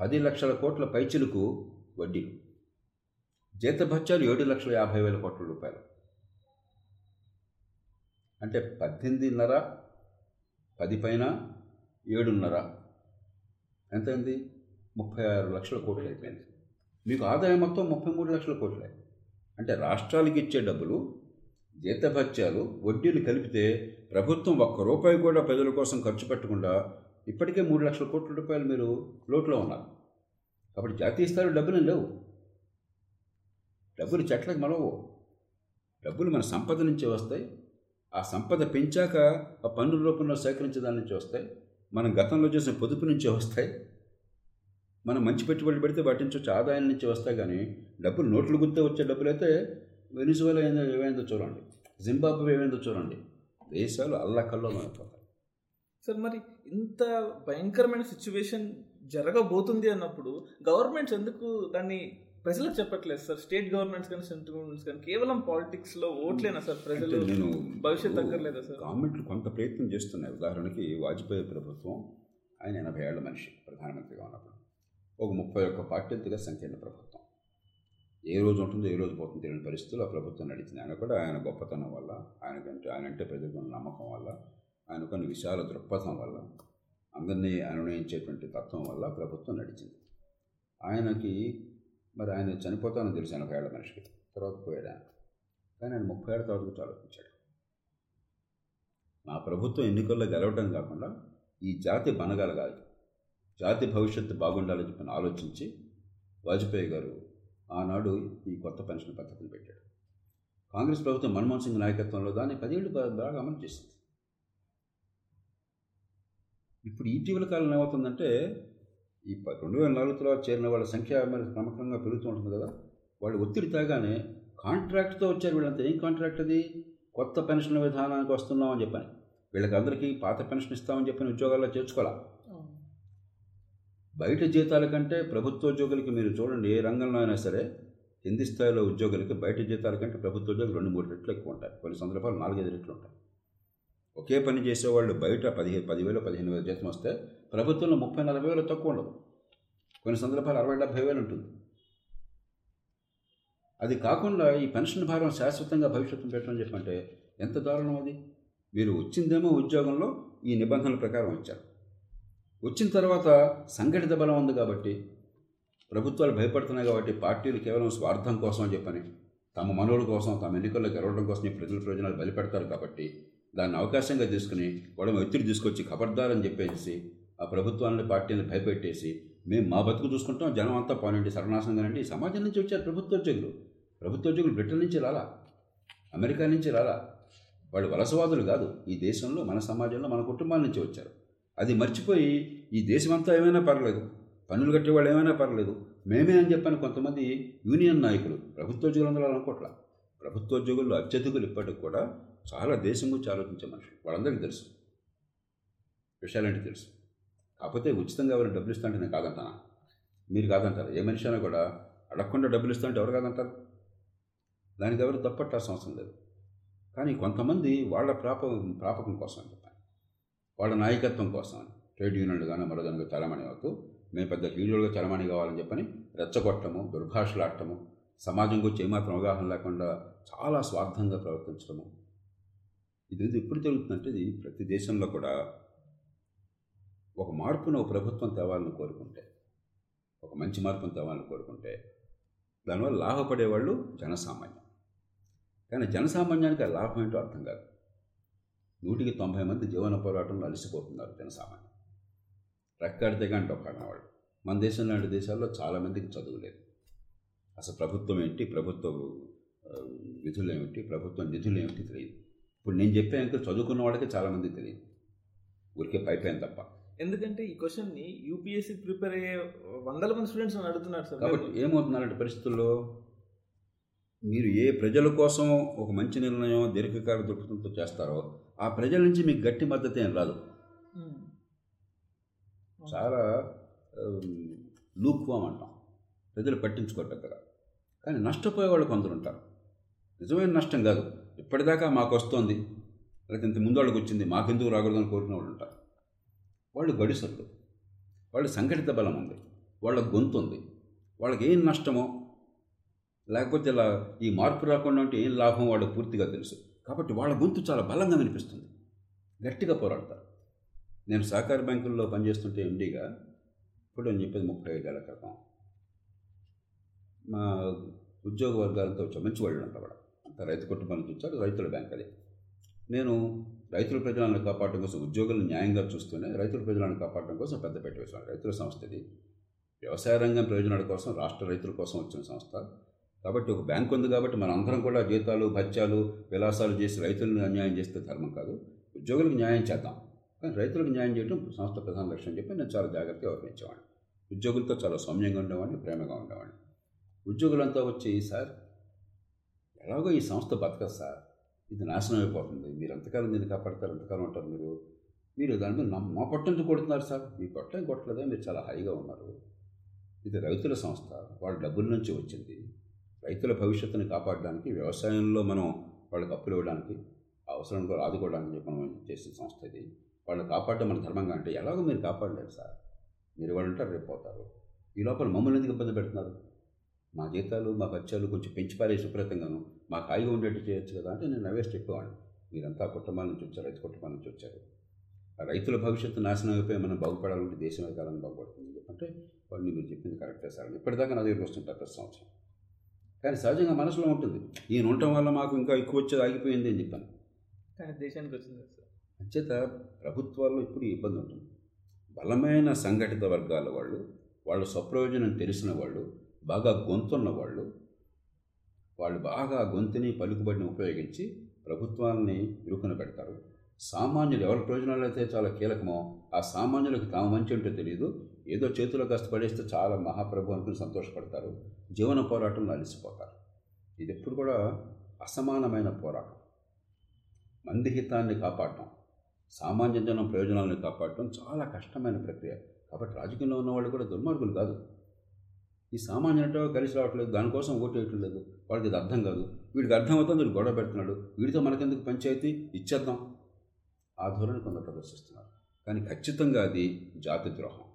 పది లక్షల కోట్ల పైచిలకు వడ్డీలు. జీతభత్యాలు ఏడు లక్షల యాభై వేల కోట్ల రూపాయలు. అంటే పద్దెనిమిదిన్నర పది పైన ఏడున్నర. ఎంతైంది? ముప్పై ఆరు లక్షల కోట్లు అయిపోయింది. మీకు ఆదాయం మొత్తం ముప్పై మూడు లక్షల కోట్లే. అంటే రాష్ట్రాలకి ఇచ్చే డబ్బులు జీతభత్యాలు వడ్డీలు కలిపితే ప్రభుత్వం ఒక్క రూపాయి కూడా ప్రజల కోసం ఖర్చు పెట్టకుండా ఇప్పటికే మూడు లక్షల కోట్ల రూపాయలు మీరు లోట్లో ఉన్నారు. కాబట్టి జాతీయ స్థాయిలో డబ్బులు లేవు. డబ్బులు చెట్లకు మలవు. డబ్బులు మన సంపద నుంచే వస్తాయి. ఆ సంపద పెంచాక ఆ పన్నుల రూపంలో సేకరించే దాని నుంచి వస్తాయి. మనం గతంలో చేసిన పొదుపు నుంచే వస్తాయి. మనం మంచి పెట్టుబడి పెడితే వాటి నుంచి వచ్చే ఆదాయం నుంచి వస్తాయి కానీ డబ్బులు నోట్లు గుర్తే వచ్చే డబ్బులు అయితే వెనిజువలా ఏందో ఏమైందో చూడండి. జింబాబ్వే ఏమైందో చూడండి. దేశాలు అల్లకల్లోలం అయిపోతాయి
సార్ మరి ఇంత భయంకరమైన సిచ్యువేషన్ జరగబోతుంది అన్నప్పుడు గవర్నమెంట్స్ ఎందుకు దాన్ని ప్రజలకు చెప్పట్లేదు సార్? స్టేట్ గవర్నమెంట్స్ కానీ సెంట్రల్ గవర్నమెంట్స్ కానీ కేవలం పాలిటిక్స్లో ఓట్లేనా సార్ ప్రజలు?
నేను
భవిష్యత్ తగ్గలేదా సార్?
గవర్నమెంట్లు కొంత ప్రయత్నం చేస్తున్నాయి. ఉదాహరణకి వాజ్పేయి ప్రభుత్వం ఆయన ఎనభై ఏళ్ళ మనిషి ప్రధానమంత్రిగా ఉన్నప్పుడు. ఒక ముప్పై ఒక్క పార్టీలతో సంకీర్ణ ప్రభుత్వం. ఏ రోజు ఉంటుందో ఏ రోజు పోతుందో తెలియని పరిస్థితుల్లో ఆ ప్రభుత్వం నడిచింది. ఆయన కూడా ఆయన గొప్పతనం వల్ల ఆయనకంటే ఆయన అంటే ప్రజలకు నమ్మకం వల్ల ఆయన కొన్ని విశాల దృక్పథం వల్ల అందరినీ అనునయించేటువంటి తత్వం వల్ల ప్రభుత్వం నడిచింది. ఆయనకి మరి ఆయన చనిపోతానని తెలిసి ఎనభై ఏళ్ళ మనిషికి తర్వాత పోయాడు ఆయన. కానీ ఆయన ముప్పై ఏళ్ళ తర్వాత గురించి ఆలోచించాడు. నా ప్రభుత్వం ఎన్నికల్లో గెలవడం కాకుండా ఈ జాతి బనగలగాలి జాతి భవిష్యత్తు బాగుండాలని చెప్పని ఆలోచించి వాజ్పేయి గారు ఆనాడు ఈ కొత్త పెన్షన్ పథకం పెట్టాడు. కాంగ్రెస్ ప్రభుత్వం మన్మోహన్ సింగ్ నాయకత్వంలో దాన్ని పదేళ్ళు బాగా అమలు చేసింది. ఇప్పుడు ఇటీవల కాలంలో ఏమవుతుందంటే ఈ ప- రెండు వేల నాలుగు తర్వాత చేరిన వాళ్ళ సంఖ్య మరి క్రమక్రమంగా పెరుగుతూ ఉంటుంది కదా వాళ్ళు ఒత్తిడి తాగానే కాంట్రాక్ట్తో వచ్చారు వీళ్ళంతా. ఏం కాంట్రాక్ట్ అది? కొత్త పెన్షన్ విధానానికి వస్తున్నామని చెప్పని. వీళ్ళకి అందరికీ పాత పెన్షన్ ఇస్తామని చెప్పని ఉద్యోగాల్లో చేర్చుకోవాలా? బయట జీతాల కంటే ప్రభుత్వ ఉద్యోగులకి మీరు చూడండి ఏ రంగంలో అయినా సరే కింది స్థాయిలో ఉద్యోగులకి బయట జీతాల కంటే ప్రభుత్వ ఉద్యోగులు రెండు మూడు రెట్లు ఎక్కువ ఉంటాయి. కొన్ని సందర్భాలు నాలుగైదు రెట్లు ఉంటాయి. ఒకే పని చేసేవాళ్ళు బయట పదిహేను పదివేలు పదిహేను వేల జీతం వస్తే ప్రభుత్వంలో ముప్పై నలభై వేలు తక్కువ ఉండదు కొన్ని సందర్భాలు అరవై డెబ్భై వేలు ఉంటుంది. అది కాకుండా ఈ పెన్షన్ భారం శాశ్వతంగా భవిష్యత్తును పెట్టడం చెప్పంటే ఎంత దారుణం అది? మీరు వచ్చిందేమో ఉద్యోగంలో ఈ నిబంధనల ప్రకారం వచ్చారు వచ్చిన తర్వాత సంఘటిత బలం ఉంది కాబట్టి ప్రభుత్వాలు భయపడుతున్నాయి కాబట్టి పార్టీలు కేవలం స్వార్థం కోసం చెప్పని తమ మనవుల కోసం తమ ఎన్నికల్లో గెలవడం కోసం ప్రజల ప్రయోజనాలు బలిపెడతారు కాబట్టి దాన్ని అవకాశంగా తీసుకుని వాళ్ళ ఒత్తిడి తీసుకొచ్చి ఖబర్దారని చెప్పేసి ఆ ప్రభుత్వాన్ని పార్టీని భయపెట్టేసి మేము మా బతుకు చూసుకుంటాం జనం అంతా పోనండి సర్వనాశనంగానండి సమాజం నుంచి వచ్చారు ప్రభుత్వ ఉద్యోగులు ప్రభుత్వ ఉద్యోగులు బ్రిటన్ నుంచి రాలా అమెరికా నుంచి రాలా. వాళ్ళు వలసవాదులు కాదు ఈ దేశంలో మన సమాజంలో మన కుటుంబాల నుంచి వచ్చారు. అది మర్చిపోయి ఈ దేశమంతా ఏమైనా పర్లేదు పన్నులు కట్టే వాళ్ళు ఏమైనా పర్లేదు. మేమే అని చెప్పని కొంతమంది యూనియన్ నాయకులు ప్రభుత్వోద్యోగులందరూ అలా అనుకోవట్లా ప్రభుత్వోద్యోగుల్లో అత్యధికులు ఇప్పటికి కూడా చాలా దేశం గురించి ఆలోచించే మనుషులు. వాళ్ళందరికీ తెలుసు. విషయాలంటే తెలుసు. కాకపోతే ఉచితంగా ఎవరు డబ్బులు ఇస్తా అంటే నేను కాదంటానా? మీరు కాదంటారు? ఏ మనిషి అయినా కూడా అడగకుండా డబ్బులు ఇస్తా అంటే ఎవరు కాదంటారు? దానికి ఎవరు తప్పట్టాల్సిన అవసరం లేదు. కానీ కొంతమంది వాళ్ళ ప్రాప ప్రాపకం కోసం చెప్పాను. వాళ్ళ నాయకత్వం కోసం ట్రేడ్ యూనియన్లు కానీ మరోదానికి చలమణి వరకు మేము పెద్ద హీరోలుగా చలమణి కావాలని చెప్పని రెచ్చగొట్టము దుర్భాషలాడటము సమాజం గురించి ఏమాత్రం అవగాహన లేకుండా చాలా స్వార్థంగా ప్రవర్తించడము. ఇది ఇది ఎప్పుడు జరుగుతుందంటే ఇది ప్రతి దేశంలో కూడా ఒక మార్పును ఒక ప్రభుత్వం తేవాలని కోరుకుంటే ఒక మంచి మార్పును తేవాలని కోరుకుంటే దానివల్ల లాభపడేవాళ్ళు జనసామాన్యం. కానీ జనసామాన్యానికి ఆ లాభం ఏంటో అర్థం కాదు. నూటికి తొంభై మంది జీవన పోరాటంలో అలసిపోతున్నారు జనసామాన్యం. రెక్కాడితే కానీ వాళ్ళు మన దేశం లాంటి దేశాల్లో చాలామందికి చదువు లేదు. అసలు ప్రభుత్వం ఏంటి? ప్రభుత్వ విధులు ఏమిటి? ప్రభుత్వ నిధులు ఏమిటి తెలియదు. ఇప్పుడు నేను చెప్పే ఇంకా చదువుకున్న వాళ్ళకి చాలామందికి తెలియదు. ఊరికే పైపోయాను తప్ప.
ఎందుకంటే ఈ క్వశ్చన్ని యూపీఎస్సీ ప్రిపేర్ అయ్యే వందల మంది స్టూడెంట్స్ అడుగుతున్నారు సార్.
కాబట్టి ఏమవుతుందంటే పరిస్థితుల్లో మీరు ఏ ప్రజల కోసం ఒక మంచి నిర్ణయం దీర్ఘకాల దృక్పథంతో చేస్తారో ఆ ప్రజల నుంచి మీకు గట్టి మద్దతు ఏం రాదు. చాలా లూక్వామ్ అంటాం. ప్రజలు పట్టించుకోరు పెద్దగా. కానీ నష్టపోయే వాళ్ళు కొందరు ఉంటారు. నిజమైన నష్టం కాదు. ఇప్పటిదాకా మాకు వస్తుంది. లేకపోతే ఇంత ముందు వాళ్ళకి వచ్చింది. మాకెందుకు రాకూడదని కోరుకునే వాళ్ళు ఉంటారు. వాళ్ళు గడిసర్లు వాళ్ళు సంఘటిత బలం ఉంది. వాళ్ళ గొంతు ఉంది. వాళ్ళకి ఏం నష్టమో లేకపోతే ఇలా ఈ మార్పు రాకుండా ఉంటే ఏం లాభం వాళ్ళకి పూర్తిగా తెలుసు. కాబట్టి వాళ్ళ గొంతు చాలా బలంగా వినిపిస్తుంది. గట్టిగా పోరాడతారు. నేను సహకార బ్యాంకుల్లో పనిచేస్తుంటే ఎండీగా ఇప్పుడు నేను చెప్పేది ముప్పై ఐదేళ్ళ క్రితం. మా ఉద్యోగ వర్గాలతో వచ్చారు మంచి వాళ్ళు అంతా కూడా అంతా రైతు కుటుంబం నుంచి వచ్చారు రైతుల బ్యాంక్ అది. నేను రైతుల ప్రజలను కాపాడడం కోసం ఉద్యోగులను న్యాయంగా చూస్తూనే రైతుల ప్రజలను కాపాడడం కోసం పెద్ద పెట్టి వేసాను రైతుల సంస్థ ఇది. వ్యవసాయ రంగం ప్రయోజనాల కోసం రాష్ట్ర రైతుల కోసం వచ్చిన సంస్థ. కాబట్టి ఒక బ్యాంక్ ఉంది కాబట్టి మన అందరం కూడా జీతాలు భత్యాలు విలాసాలు చేసి రైతులను అన్యాయం చేస్తే ధర్మం కాదు. ఉద్యోగులకు న్యాయం చేద్దాం. కానీ రైతులకు న్యాయం చేయడం సంస్థ ప్రధాన లక్ష్యం చెప్పి నేను చాలా జాగ్రత్తగా వ్యవహరించేవాడిని. ఉద్యోగులతో చాలా సౌమ్యంగా ఉండేవాడిని ప్రేమగా ఉండేవాడిని. ఉద్యోగులంతా వచ్చి సార్ ఎలాగో ఈ సంస్థ బతకదు సార్. ఇది నాశనం అయిపోతుంది. మీరు ఎంతకాలం దీన్ని కాపాడతారు? ఎంతకాలం ఉంటారు మీరు? మీరు దాని మీద మా పొట్టంతో కొడుతున్నారు సార్? మీ పొట్టం ఏం కొట్టలేదా? మీరు చాలా హాయిగా ఉన్నారు. ఇది రైతుల సంస్థ. వాళ్ళ డబ్బుల నుంచి వచ్చింది. రైతుల భవిష్యత్తుని కాపాడడానికి వ్యవసాయంలో మనం వాళ్ళకి అప్పులు ఇవ్వడానికి అవసరం కూడా ఆదుకోవడానికి మనం చేసిన సంస్థ ఇది. వాళ్ళని కాపాడడం మన ధర్మంగా అంటే ఎలాగో మీరు కాపాడలేరు సార్. మీరు వాళ్ళు రేపు పోతారు. ఈ లోపల మమ్మల్ని ఎందుకు ఇబ్బంది పెడుతున్నారు? మా జీతాలు మా బత్యాలు కొంచెం పెంచి పారేసి విపరీతంగాను మాకు హాయిగా ఉండేట్టు చేయొచ్చు కదా అంటే నేను నవ్వేసి చెప్పేవాడిని మీరంతా కుటుంబాల నుంచి వచ్చారు రైతు కుటుంబాల నుంచి వచ్చారు. రైతుల భవిష్యత్తు నాశనం అయిపోయి మనం బాగుపడాలంటే దేశం ఏ కాలం బాగుపడుతుంది ఎందుకంటే వాళ్ళు మీరు చెప్పింది కరెక్టే సార్ ఇప్పటిదాకా నా దగ్గరికి వస్తుంటారు ప్రతి సంవత్సరం. కానీ సహజంగా మనసులో ఉంటుంది. ఈయన ఉండటం వల్ల మాకు ఇంకా ఎక్కువ వచ్చేది ఆగిపోయింది అని చెప్పాను.
కానీ దేశానికి వచ్చింది సార్.
అంచేత ప్రభుత్వాల్లో ఇప్పుడు ఇబ్బంది ఉంటుంది. బలమైన సంఘటిత వర్గాల వాళ్ళు వాళ్ళ స్వప్రయోజనం తెలిసిన వాళ్ళు బాగా గొంతున్న వాళ్ళు వాళ్ళు బాగా గొంతుని పలుకుబడిని ఉపయోగించి ప్రభుత్వాన్ని ఇరుకున పెడతారు. సామాన్యులు ఎవరి ప్రయోజనాలు అయితే చాలా కీలకమో ఆ సామాన్యులకు తాము మంచి ఉంటే తెలియదు ఏదో చేతిలో కాస్త పడేస్తే చాలా మహాప్రభు అనుకుని సంతోషపడతారు. జీవన పోరాటంలో అలసిపోతారు. ఇది ఎప్పుడు కూడా అసమానమైన పోరాటం. మంది హితాన్ని కాపాడటం సామాన్య జనం ప్రయోజనాలను కాపాడటం చాలా కష్టమైన ప్రక్రియ. కాబట్టి రాజకీయంలో ఉన్న వాళ్ళు కూడా దుర్మార్గులు కాదు. ఈ సామాన్యులతో కలిసి రావట్లేదు దానికోసం ఓటు వేయటం లేదు. వాళ్ళకి ఇది అర్థం కాదు. వీడికి అర్థం అవుతుంది వీడు గొడవ పెడుతున్నాడు. వీడితో మనకెందుకు పంచాయతీ? ఇచ్చేద్దాం. ఆ ధోరణి కొందరు ప్రదర్శిస్తున్నారు. కానీ ఖచ్చితంగా అది జాతి ద్రోహం.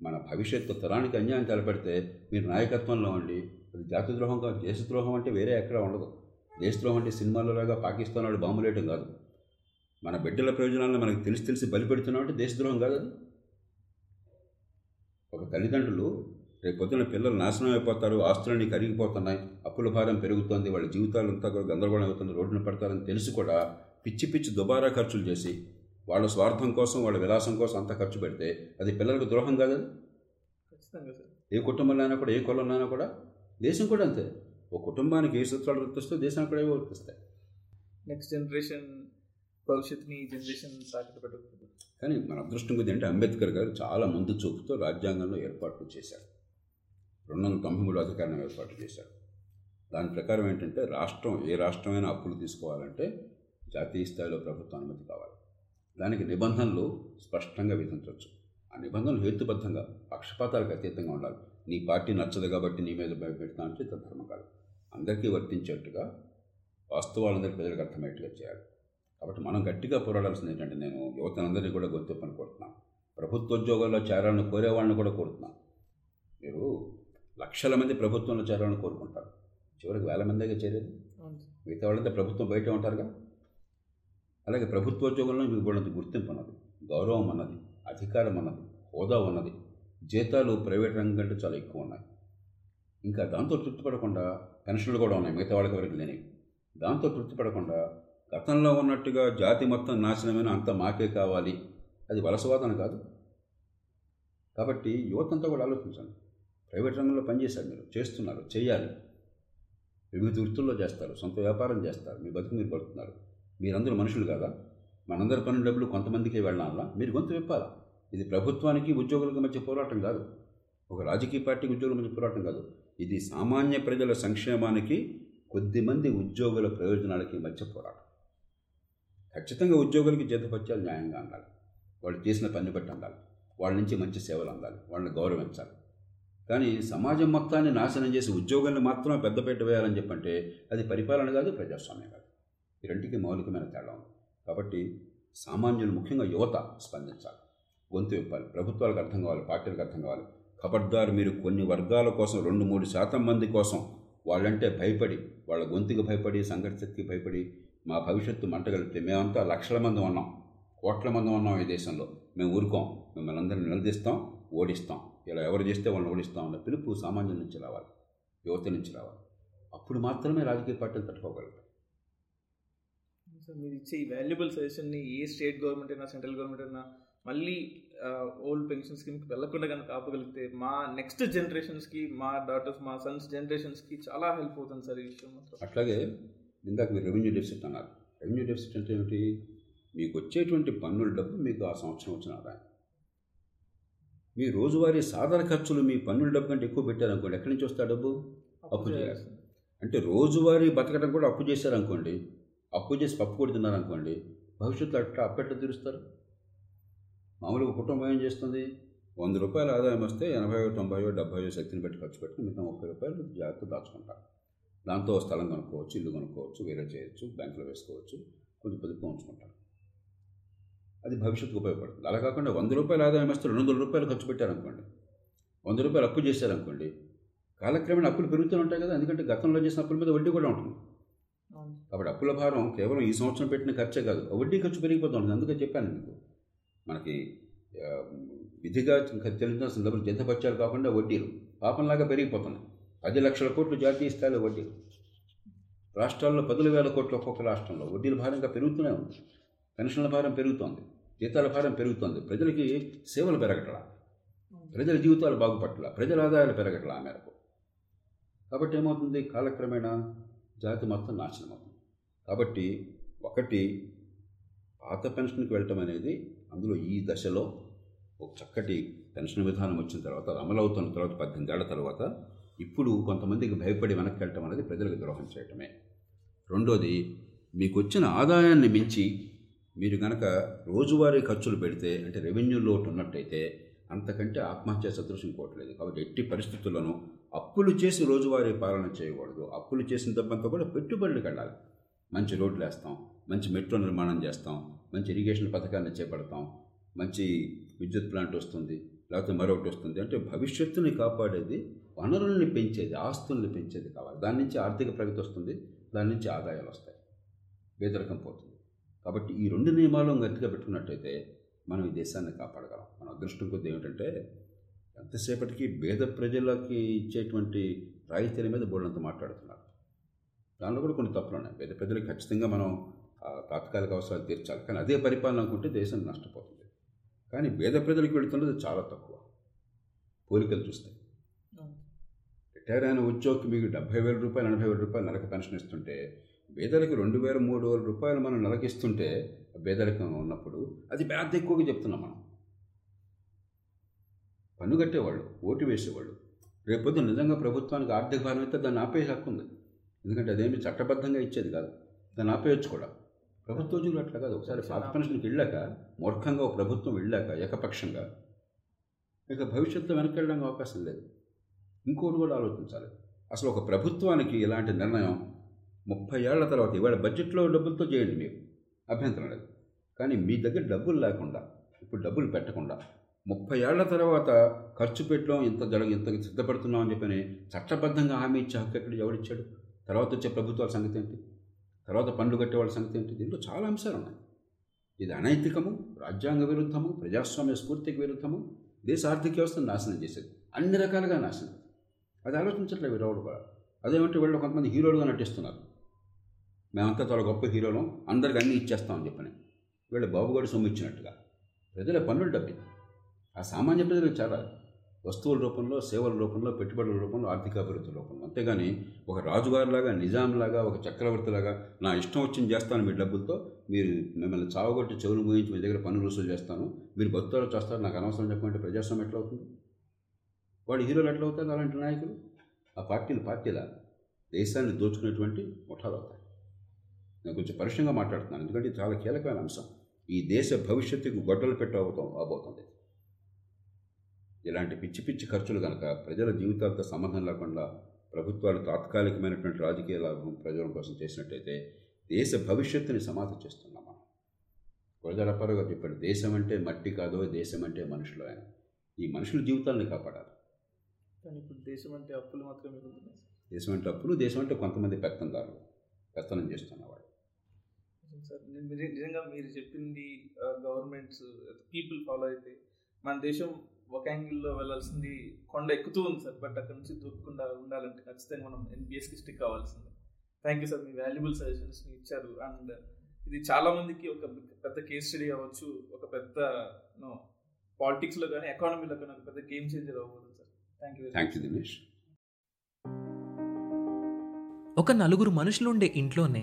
మన భవిష్యత్తు తరానికి అన్యాయం తలపెడితే మీరు నాయకత్వంలో ఉండి అది జాతి ద్రోహం కాదు దేశద్రోహం అంటే వేరే ఎక్కడ ఉండదు. దేశద్రోహం అంటే సినిమాలలాగా పాకిస్తాన్ వాడు బాంబులేయటం కాదు. మన బిడ్డల ప్రయోజనాలను మనకు తెలిసి తెలిసి బలిపెడుతున్నాం అంటే దేశద్రోహం కాదు అది. ఒక తల్లిదండ్రులు రేపు పొద్దున పిల్లలు నాశనం అయిపోతారు ఆస్తులన్నీ కరిగిపోతున్నాయి అప్పుల భారం పెరుగుతోంది వాళ్ళ జీవితాలంతా కూడా గందరగోళం అవుతుంది రోడ్డున పడతారని తెలిసి కూడా పిచ్చి పిచ్చి దుబారా ఖర్చులు చేసి వాళ్ళ స్వార్థం కోసం వాళ్ళ విలాసం కోసం అంతా ఖర్చు పెడితే అది పిల్లలకు ద్రోహం కాదు? అది
ఖచ్చితంగా సార్.
ఏ కుటుంబంలో అయినా కూడా ఏ కులంలో అయినా కూడా దేశం కూడా అంతే. ఒక కుటుంబానికి ఏ సూత్రాలు వర్తిస్తే దేశానికి కూడా ఏవో వర్తిస్తాయి.
నెక్స్ట్ జనరేషన్ భవిష్యత్తుని ఈ జనరేషన్ తాకట్టు పెట్టకూడదు.
కానీ మన అదృష్టం కొద్ది అంటే అంబేద్కర్ గారు చాలా ముందు చూపుతో రాజ్యాంగంలో ఏర్పాట్లు చేశారు. రెండు వందల తొంభై మూడు అధికారం ఏర్పాటు చేశారు. దాని ప్రకారం ఏంటంటే రాష్ట్రం ఏ రాష్ట్రమైనా అప్పులు తీసుకోవాలంటే జాతీయ స్థాయిలో ప్రభుత్వ అనుమతి కావాలి. దానికి నిబంధనలు స్పష్టంగా విధించవచ్చు. ఆ నిబంధనలు హేతుబద్ధంగా పక్షపాతాలకు అతీతంగా ఉండాలి. నీ పార్టీ నచ్చదు కాబట్టి నీ మీద భయపెడతా అంటే ధర్మం కాదు. అందరికీ వర్తించేట్టుగా వాస్తవాలందరికీ ప్రజలకు అర్థమయ్యేట్టుగా చేయాలి. కాబట్టి మనం గట్టిగా పోరాడాల్సింది ఏంటంటే నేను యువతనందరినీ కూడా గొంతుప్పని కోరుతున్నాను. ప్రభుత్వ ఉద్యోగాల్లో చేరాలని కోరేవాళ్ళని కూడా కోరుతున్నాను. మీరు లక్షల మంది ప్రభుత్వంలో చేరాలని కోరుకుంటారు. చివరికి వేల మందిగా చేరేది? మిగతా వాళ్ళంతా ప్రభుత్వం బయట ఉంటారుగా? అలాగే ప్రభుత్వ ఉద్యోగంలో మీకు ఉన్నది గుర్తింపు అన్నది గౌరవం అన్నది అధికారం అన్నది హోదా ఉన్నది జీతాలు ప్రైవేట్ రంగం కంటే చాలా ఎక్కువ ఉన్నాయి. ఇంకా దాంతో తృప్తిపడకుండా పెన్షన్లు కూడా ఉన్నాయి మిగతా వాళ్ళకి వరకు లేనివి. దాంతో తృప్తిపడకుండా గతంలో ఉన్నట్టుగా జాతి మొత్తం నాశనమైన అంత మాకే కావాలి. అది వలసవాదన కాదు. కాబట్టి యువతంతా కూడా ఆలోచించండి. ప్రైవేట్ రంగంలో పనిచేశారు మీరు చేస్తున్నారు చేయాలి. వివిధ వృత్తుల్లో చేస్తారు సొంత వ్యాపారం చేస్తారు మీ బతుకు మీరు పడుతున్నారు మీరందరూ మనుషులు కదా? మనందరి పనుల డబ్బులు కొంతమందికి వెళ్ళాలా? మీరు గొంతు విప్పాలా? ఇది ప్రభుత్వానికి ఉద్యోగులకు మధ్య పోరాటం కాదు. ఒక రాజకీయ పార్టీకి ఉద్యోగుల మధ్య పోరాటం కాదు. ఇది సామాన్య ప్రజల సంక్షేమానికి కొద్దిమంది ఉద్యోగుల ప్రయోజనాలకి మధ్య పోరాటం. ఖచ్చితంగా ఉద్యోగులకి జీతపత్యాలు న్యాయంగా అందాలి. వాళ్ళు చేసిన పని బట్టి అందాలి. వాళ్ళ నుంచి మంచి సేవలు అందాలి. వాళ్ళని గౌరవించాలి. కానీ సమాజం మొత్తాన్ని నాశనం చేసి ఉద్యోగాన్ని మాత్రమే పెద్దపెట్ట వేయాలని చెప్పంటే అది పరిపాలన కాదు ప్రజాస్వామ్యం కాదు. ఈ రెంటికి మౌలికమైన తేడా ఉంది. కాబట్టి సామాన్యులు ముఖ్యంగా యువత స్పందించాలి. గొంతు ఇవ్వాలి ప్రభుత్వాలకు అర్థం కావాలి. పార్టీలకు అర్థం కావాలి. ఖబర్దారు మీరు కొన్ని వర్గాల కోసం రెండు మూడు శాతం మంది కోసం వాళ్ళంటే భయపడి వాళ్ళ గొంతుకి భయపడి సంఘటి భయపడి మా భవిష్యత్తు మంటగలిపితే మేమంతా లక్షల మంది ఉన్నాం. కోట్ల మంది ఉన్నాం ఈ దేశంలో. మేము ఊరుకోం. మిమ్మల్ని అందరిని నిలదీస్తాం ఓడిస్తాం. ఇలా ఎవరు చేస్తే వాళ్ళని ఓడిస్తాం అన్న పిలుపు సామాన్యుల నుంచి రావాలి. యువత నుంచి రావాలి. అప్పుడు మాత్రమే రాజకీయ పార్టీలు తట్టుకోగలరు
సార్ మీరు ఇచ్చే ఈ వాల్యుబుల్ సజెషన్ని ఏ స్టేట్ గవర్నమెంట్ అయినా సెంట్రల్ గవర్నమెంట్ అయినా మళ్ళీ ఓల్డ్ పెన్షన్ స్కీమ్కి వెళ్ళకుండా కనుక ఆపగలిగితే మా నెక్స్ట్ జనరేషన్స్కి మా డాటర్స్ మా సన్స్ జనరేషన్స్కి చాలా హెల్ప్ అవుతుంది సార్ ఈ విషయం
అట్లాగే ఇందాక మీరు రెవెన్యూ డెఫిసిట్ అన్నారు. రెవెన్యూ డెఫిసిట్ అంటే ఏమిటి? మీకు వచ్చేటువంటి పన్నుల డబ్బు మీకు ఆ సంవత్సరం వచ్చిన ఆదాయం. మీ రోజువారీ సాధారణ ఖర్చులు మీ పన్నుల డబ్బు కంటే ఎక్కువ పెట్టారనుకోండి ఎక్కడి నుంచి వస్తే డబ్బు? అప్పు చేయాలి అంటే రోజువారీ బతకడం కూడా అప్పు చేశారనుకోండి అప్పు చేసి పప్పు కూడా తిన్నారనుకోండి భవిష్యత్తులో అట్లా అప్పెట్ట తీరుస్తారు? మామూలుగా కుటుంబం ఏం చేస్తుంది? వంద రూపాయల ఆదాయం వస్తే ఎనభై తొంభై డెబ్బై శక్తిని పెట్టి ఖర్చు పెట్టి మిగతా ముప్పై రూపాయలు జాగ్రత్త దాచుకుంటారు. దాంతో ఓ స్థలం కొనుక్కోవచ్చు ఇల్లు కొనుక్కోవచ్చు వేరే చేయొచ్చు బ్యాంకులో వేసుకోవచ్చు కొంచెం పొదుపు ఉంచుకుంటారు. అది భవిష్యత్తుకు ఉపయోగపడుతుంది. అలా కాకుండా వంద రూపాయల ఆదాయం వస్తే రెండు వందల రూపాయలు ఖర్చు పెట్టారనుకోండి వంద రూపాయలు అప్పు చేశారనుకోండి కాలక్రమేణా అప్పులు పెరుగుతూ ఉంటాయి కదా ఎందుకంటే గతంలో చేసిన అప్పుల మీద వడ్డీ కూడా ఉంటుంది. కాబట్టి అప్పుల భారం కేవలం ఈ సంవత్సరం పెట్టిన ఖర్చే కాదు. వడ్డీ ఖర్చు పెరిగిపోతుంది అందుకే చెప్పాను మీకు. మనకి విధిగా చెల్లించాల్సిన డబ్బులు జంతపత్యాలు కాకుండా వడ్డీలు పాపంలాగా పెరిగిపోతున్నాయి. పది లక్షల కోట్లు జాతీయ స్థాయిలో వడ్డీలు. రాష్ట్రాల్లో పదుల వేల కోట్లు ఒక్కొక్క రాష్ట్రంలో వడ్డీల భారంగా పెరుగుతూనే ఉంది. పెన్షన్ల భారం పెరుగుతోంది. జీతాల భారం పెరుగుతోంది. ప్రజలకి సేవలు పెరగట్లా. ప్రజల జీవితాలు బాగుపట్ల. ప్రజల ఆదాయాలు పెరగట్లా ఆ మేరకు. కాబట్టి ఏమవుతుంది? కాలక్రమేణా జాతి మొత్తం నాశనం అవుతుంది. కాబట్టి ఒకటి పాత పెన్షన్కి వెళ్ళటం అనేది అందులో ఈ దశలో ఒక చక్కటి పెన్షన్ విధానం వచ్చిన తర్వాత అమలవుతున్న తర్వాత పద్దెనిమిది ఏళ్ళ తర్వాత ఇప్పుడు కొంతమందికి భయపడి వెనక్కి వెళ్ళటం అనేది ప్రజలకు ద్రోహం చేయటమే. రెండోది మీకు వచ్చిన ఆదాయాన్ని మించి మీరు కనుక రోజువారీ ఖర్చులు పెడితే అంటే రెవెన్యూ లోటు ఉన్నట్టయితే అంతకంటే ఆత్మహత్య సదృశం ఇంకోవట్లేదు కాబట్టి ఎట్టి పరిస్థితుల్లోనూ అప్పులు చేసి రోజువారీ పాలన చేయకూడదు. అప్పులు చేసిన డబ్బంతా కూడా పెట్టుబడులకు వెళ్ళాలి. మంచి రోడ్లు వేస్తాం మంచి మెట్రో నిర్మాణం చేస్తాం మంచి ఇరిగేషన్ పథకాన్ని చేపడతాం మంచి విద్యుత్ ప్లాంట్ వస్తుంది లేకపోతే మరొకటి వస్తుంది. అంటే భవిష్యత్తుని కాపాడేది వనరుల్ని పెంచేది ఆస్తుల్ని పెంచేది కావాలి. దాని నుంచి ఆర్థిక ప్రగతి వస్తుంది దాని నుంచి ఆదాయాలు వస్తాయి. పేదరికం పోతుంది. కాబట్టి ఈ రెండు నియమాలను గట్టిగా పెట్టుకున్నట్టయితే మనం ఈ దేశాన్ని కాపాడగలం. మన అదృష్టం కొద్ది ఏమిటంటే ఎంతసేపటికి పేద ప్రజలకి ఇచ్చేటువంటి రాయితీల మీద బోళ్ళంతా మాట్లాడుతున్నారు. దానిలో కూడా కొన్ని తప్పులు ఉన్నాయి. పేద ప్రజలకు ఖచ్చితంగా మనం తాత్కాలిక అవసరాలు తీర్చాలి. కానీ అదే పరిపాలన అనుకుంటే దేశం నష్టపోతుంది. కానీ పేద ప్రజలకు వెళుతున్నది చాలా తక్కువ. పోలికలు చూస్తే. రిటైర్ అయిన ఉద్యోగికి మీకు డెబ్బై వేల రూపాయలు ఎనభై వేల రూపాయలు నెలకు పెన్షన్ ఇస్తుంటే పేదలకు రెండు వేల మూడు వేల రూపాయలు మనం నెలకిస్తుంటే పేదరికం ఉన్నప్పుడు అది పెద్ద ఎక్కువగా చెప్తున్నాం మనం. పన్ను కట్టేవాళ్ళు ఓటు వేసేవాళ్ళు. రేపొద్దు నిజంగా ప్రభుత్వానికి ఆర్థిక భారం అయితే దాన్ని ఆపే హక్కు ఉంది. ఎందుకంటే అదేమి చట్టబద్ధంగా ఇచ్చేది కాదు. దాన్ని ఆపేయచ్చు కూడా. ప్రభుత్వ ఉద్యోగులు అట్లా కాదు. ఒకసారి పాత పెన్షన్కి వెళ్ళాక మూర్ఖంగా ఒక ప్రభుత్వం వెళ్ళాక ఏకపక్షంగా ఇక భవిష్యత్తులో వెనక్కి వెళ్ళడానికి అవకాశం లేదు. ఇంకోటి కూడా ఆలోచించాలి. అసలు ఒక ప్రభుత్వానికి ఇలాంటి నిర్ణయం ముప్పై ఏళ్ళ తర్వాత ఇవాళ బడ్జెట్లో డబ్బులతో చేయండి మీరు. అభ్యంతరం లేదు. కానీ మీ దగ్గర డబ్బులు లేకుండా ఇప్పుడు డబ్బులు పెట్టకుండా ముప్పై ఏళ్ళ తర్వాత ఖర్చు పెట్టడం ఇంత జరగ ఇంత సిద్ధపడుతున్నాం అని చెప్పని చట్టబద్ధంగా హామీ ఇచ్చే హక్కు ఎక్కడ ఎవరిచ్చాడు తర్వాత వచ్చే ప్రభుత్వాల సంగతి ఏంటి? తర్వాత పన్ను కట్టే వాళ్ళ సంగతి ఏంటి? దీంట్లో చాలా అంశాలు ఉన్నాయి. ఇది అనైతికము రాజ్యాంగ విరుద్ధము ప్రజాస్వామ్య స్ఫూర్తికి విరుద్ధము దేశ ఆర్థిక వ్యవస్థను నాశనం చేసేది. అన్ని రకాలుగా నాశనం. అది ఆలోచించట్లేదు వీరవుడు కూడా. అదేమంటే వీళ్ళు కొంతమంది హీరోలుగా నటిస్తున్నారు. మేమంతా చాలా గొప్ప హీరోలం. అందరికి అన్నీ ఇచ్చేస్తామని చెప్పని. వీళ్ళు బాబుగాడు సొమ్ము ఇచ్చినట్టుగా. ప్రజల పన్నులు డబ్బి ఆ సామాన్య ప్రజలకు చాలా వస్తువుల రూపంలో సేవల రూపంలో పెట్టుబడుల రూపంలో ఆర్థికాభివృద్ధి రూపంలో. అంతేగాని ఒక రాజుగారిలాగా నిజాంలాగా ఒక చక్రవర్తిలాగా నా ఇష్టం వచ్చింది చేస్తాను మీ డబ్బులతో. మీరు మిమ్మల్ని చావగొట్టి చెవులు మూయించి మీ దగ్గర పన్ను వసూలు చేస్తాను. మీరు భక్తులు చేస్తారు నాకు అనవసరం చెప్పమంటే ప్రజాస్వామ్యం ఎట్లా అవుతుంది వాడు హీరోలు ఎట్లా అవుతారు అలాంటి నాయకులు? ఆ పార్టీలు పార్టీల. దేశాన్ని దోచుకునేటువంటి ముఠాలు అవుతాయి. నేను కొంచెం పరుషంగా మాట్లాడుతున్నాను. ఎందుకంటే ఇది చాలా కీలకమైన అంశం. ఈ దేశ భవిష్యత్తుకు గొడ్డలు పెట్టబోతాం అవబోతుంది ఇలాంటి పిచ్చి పిచ్చి ఖర్చులు కనుక ప్రజల జీవితాలతో సంబంధం లేకుండా ప్రభుత్వాలు తాత్కాలికమైనటువంటి రాజకీయ లాభం ప్రజల కోసం చేసినట్టయితే దేశ భవిష్యత్తుని సమాధి చేస్తున్నాం మనం. గురజాడప్పారావు గారు చెప్పాడు దేశం అంటే మట్టి కాదో దేశం అంటే మనుషులు ఆయన. ఈ మనుషుల జీవితాలని కాపాడాలి.
కానీ ఇప్పుడు దేశం అంటే అప్పులు మాత్రమే
దేశం అంటే అప్పులు దేశం అంటే కొంతమంది పెత్తందారులు పెత్తనం చేస్తున్నవాడు
సార్ నిజంగా మీరు చెప్పింది గవర్నమెంట్స్ పీపుల్ ఫాలో అయితే మన దేశం ఒక యాంగిల్లో వెళ్ళాల్సింది కొండ ఎక్కుతూ ఉంది సార్ బట్ అక్కడ నుంచి దూకకుండా ఉండాలంటే ఖచ్చితంగా మనం ఎన్పిఎస్కి స్టిక్ అవ్వాల్సిందే. థ్యాంక్ యూ సార్ మీ వాల్యుబుల్ సజెషన్స్ని ఇచ్చారు. అండ్ ఇది చాలా మందికి ఒక పెద్ద కేస్ స్టడీ అవ్వచ్చు ఒక పెద్ద నో పాలిటిక్స్లో కానీ ఎకానమీలో కానీ ఒక పెద్ద గేమ్ చేంజర్ అవ్వదు sir. Thank you
thank you Dinesh
ఒక నలుగురు మనుషులుండే ఇంట్లోనే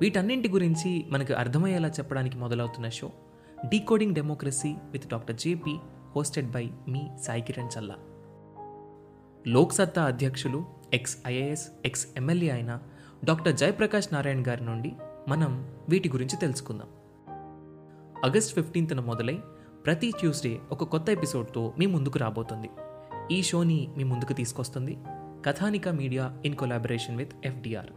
వీటన్నింటి గురించి మనకు అర్థమయ్యేలా చెప్పడానికి మొదలవుతున్న show decoding democracy with doctor JP hosted by మీ సాయి కిరణ్ చల్లా. లోక్సత్తా అధ్యక్షులు ఎక్స్ ఐఏఎస్ ఎక్స్ ఎమ్మెల్యే అయిన డాక్టర్ జయప్రకాష్ నారాయణ్ గారి నుండి మనం వీటి గురించి తెలుసుకుందాం. ఆగస్ట్ ఫిఫ్టీన్త్న మొదలై ప్రతి ట్యూస్డే ఒక కొత్త ఎపిసోడ్తో మీ ముందుకు రాబోతుంది. ఈ షోని మీ ముందుకు తీసుకొస్తుంది Kathanika media in collaboration with FDR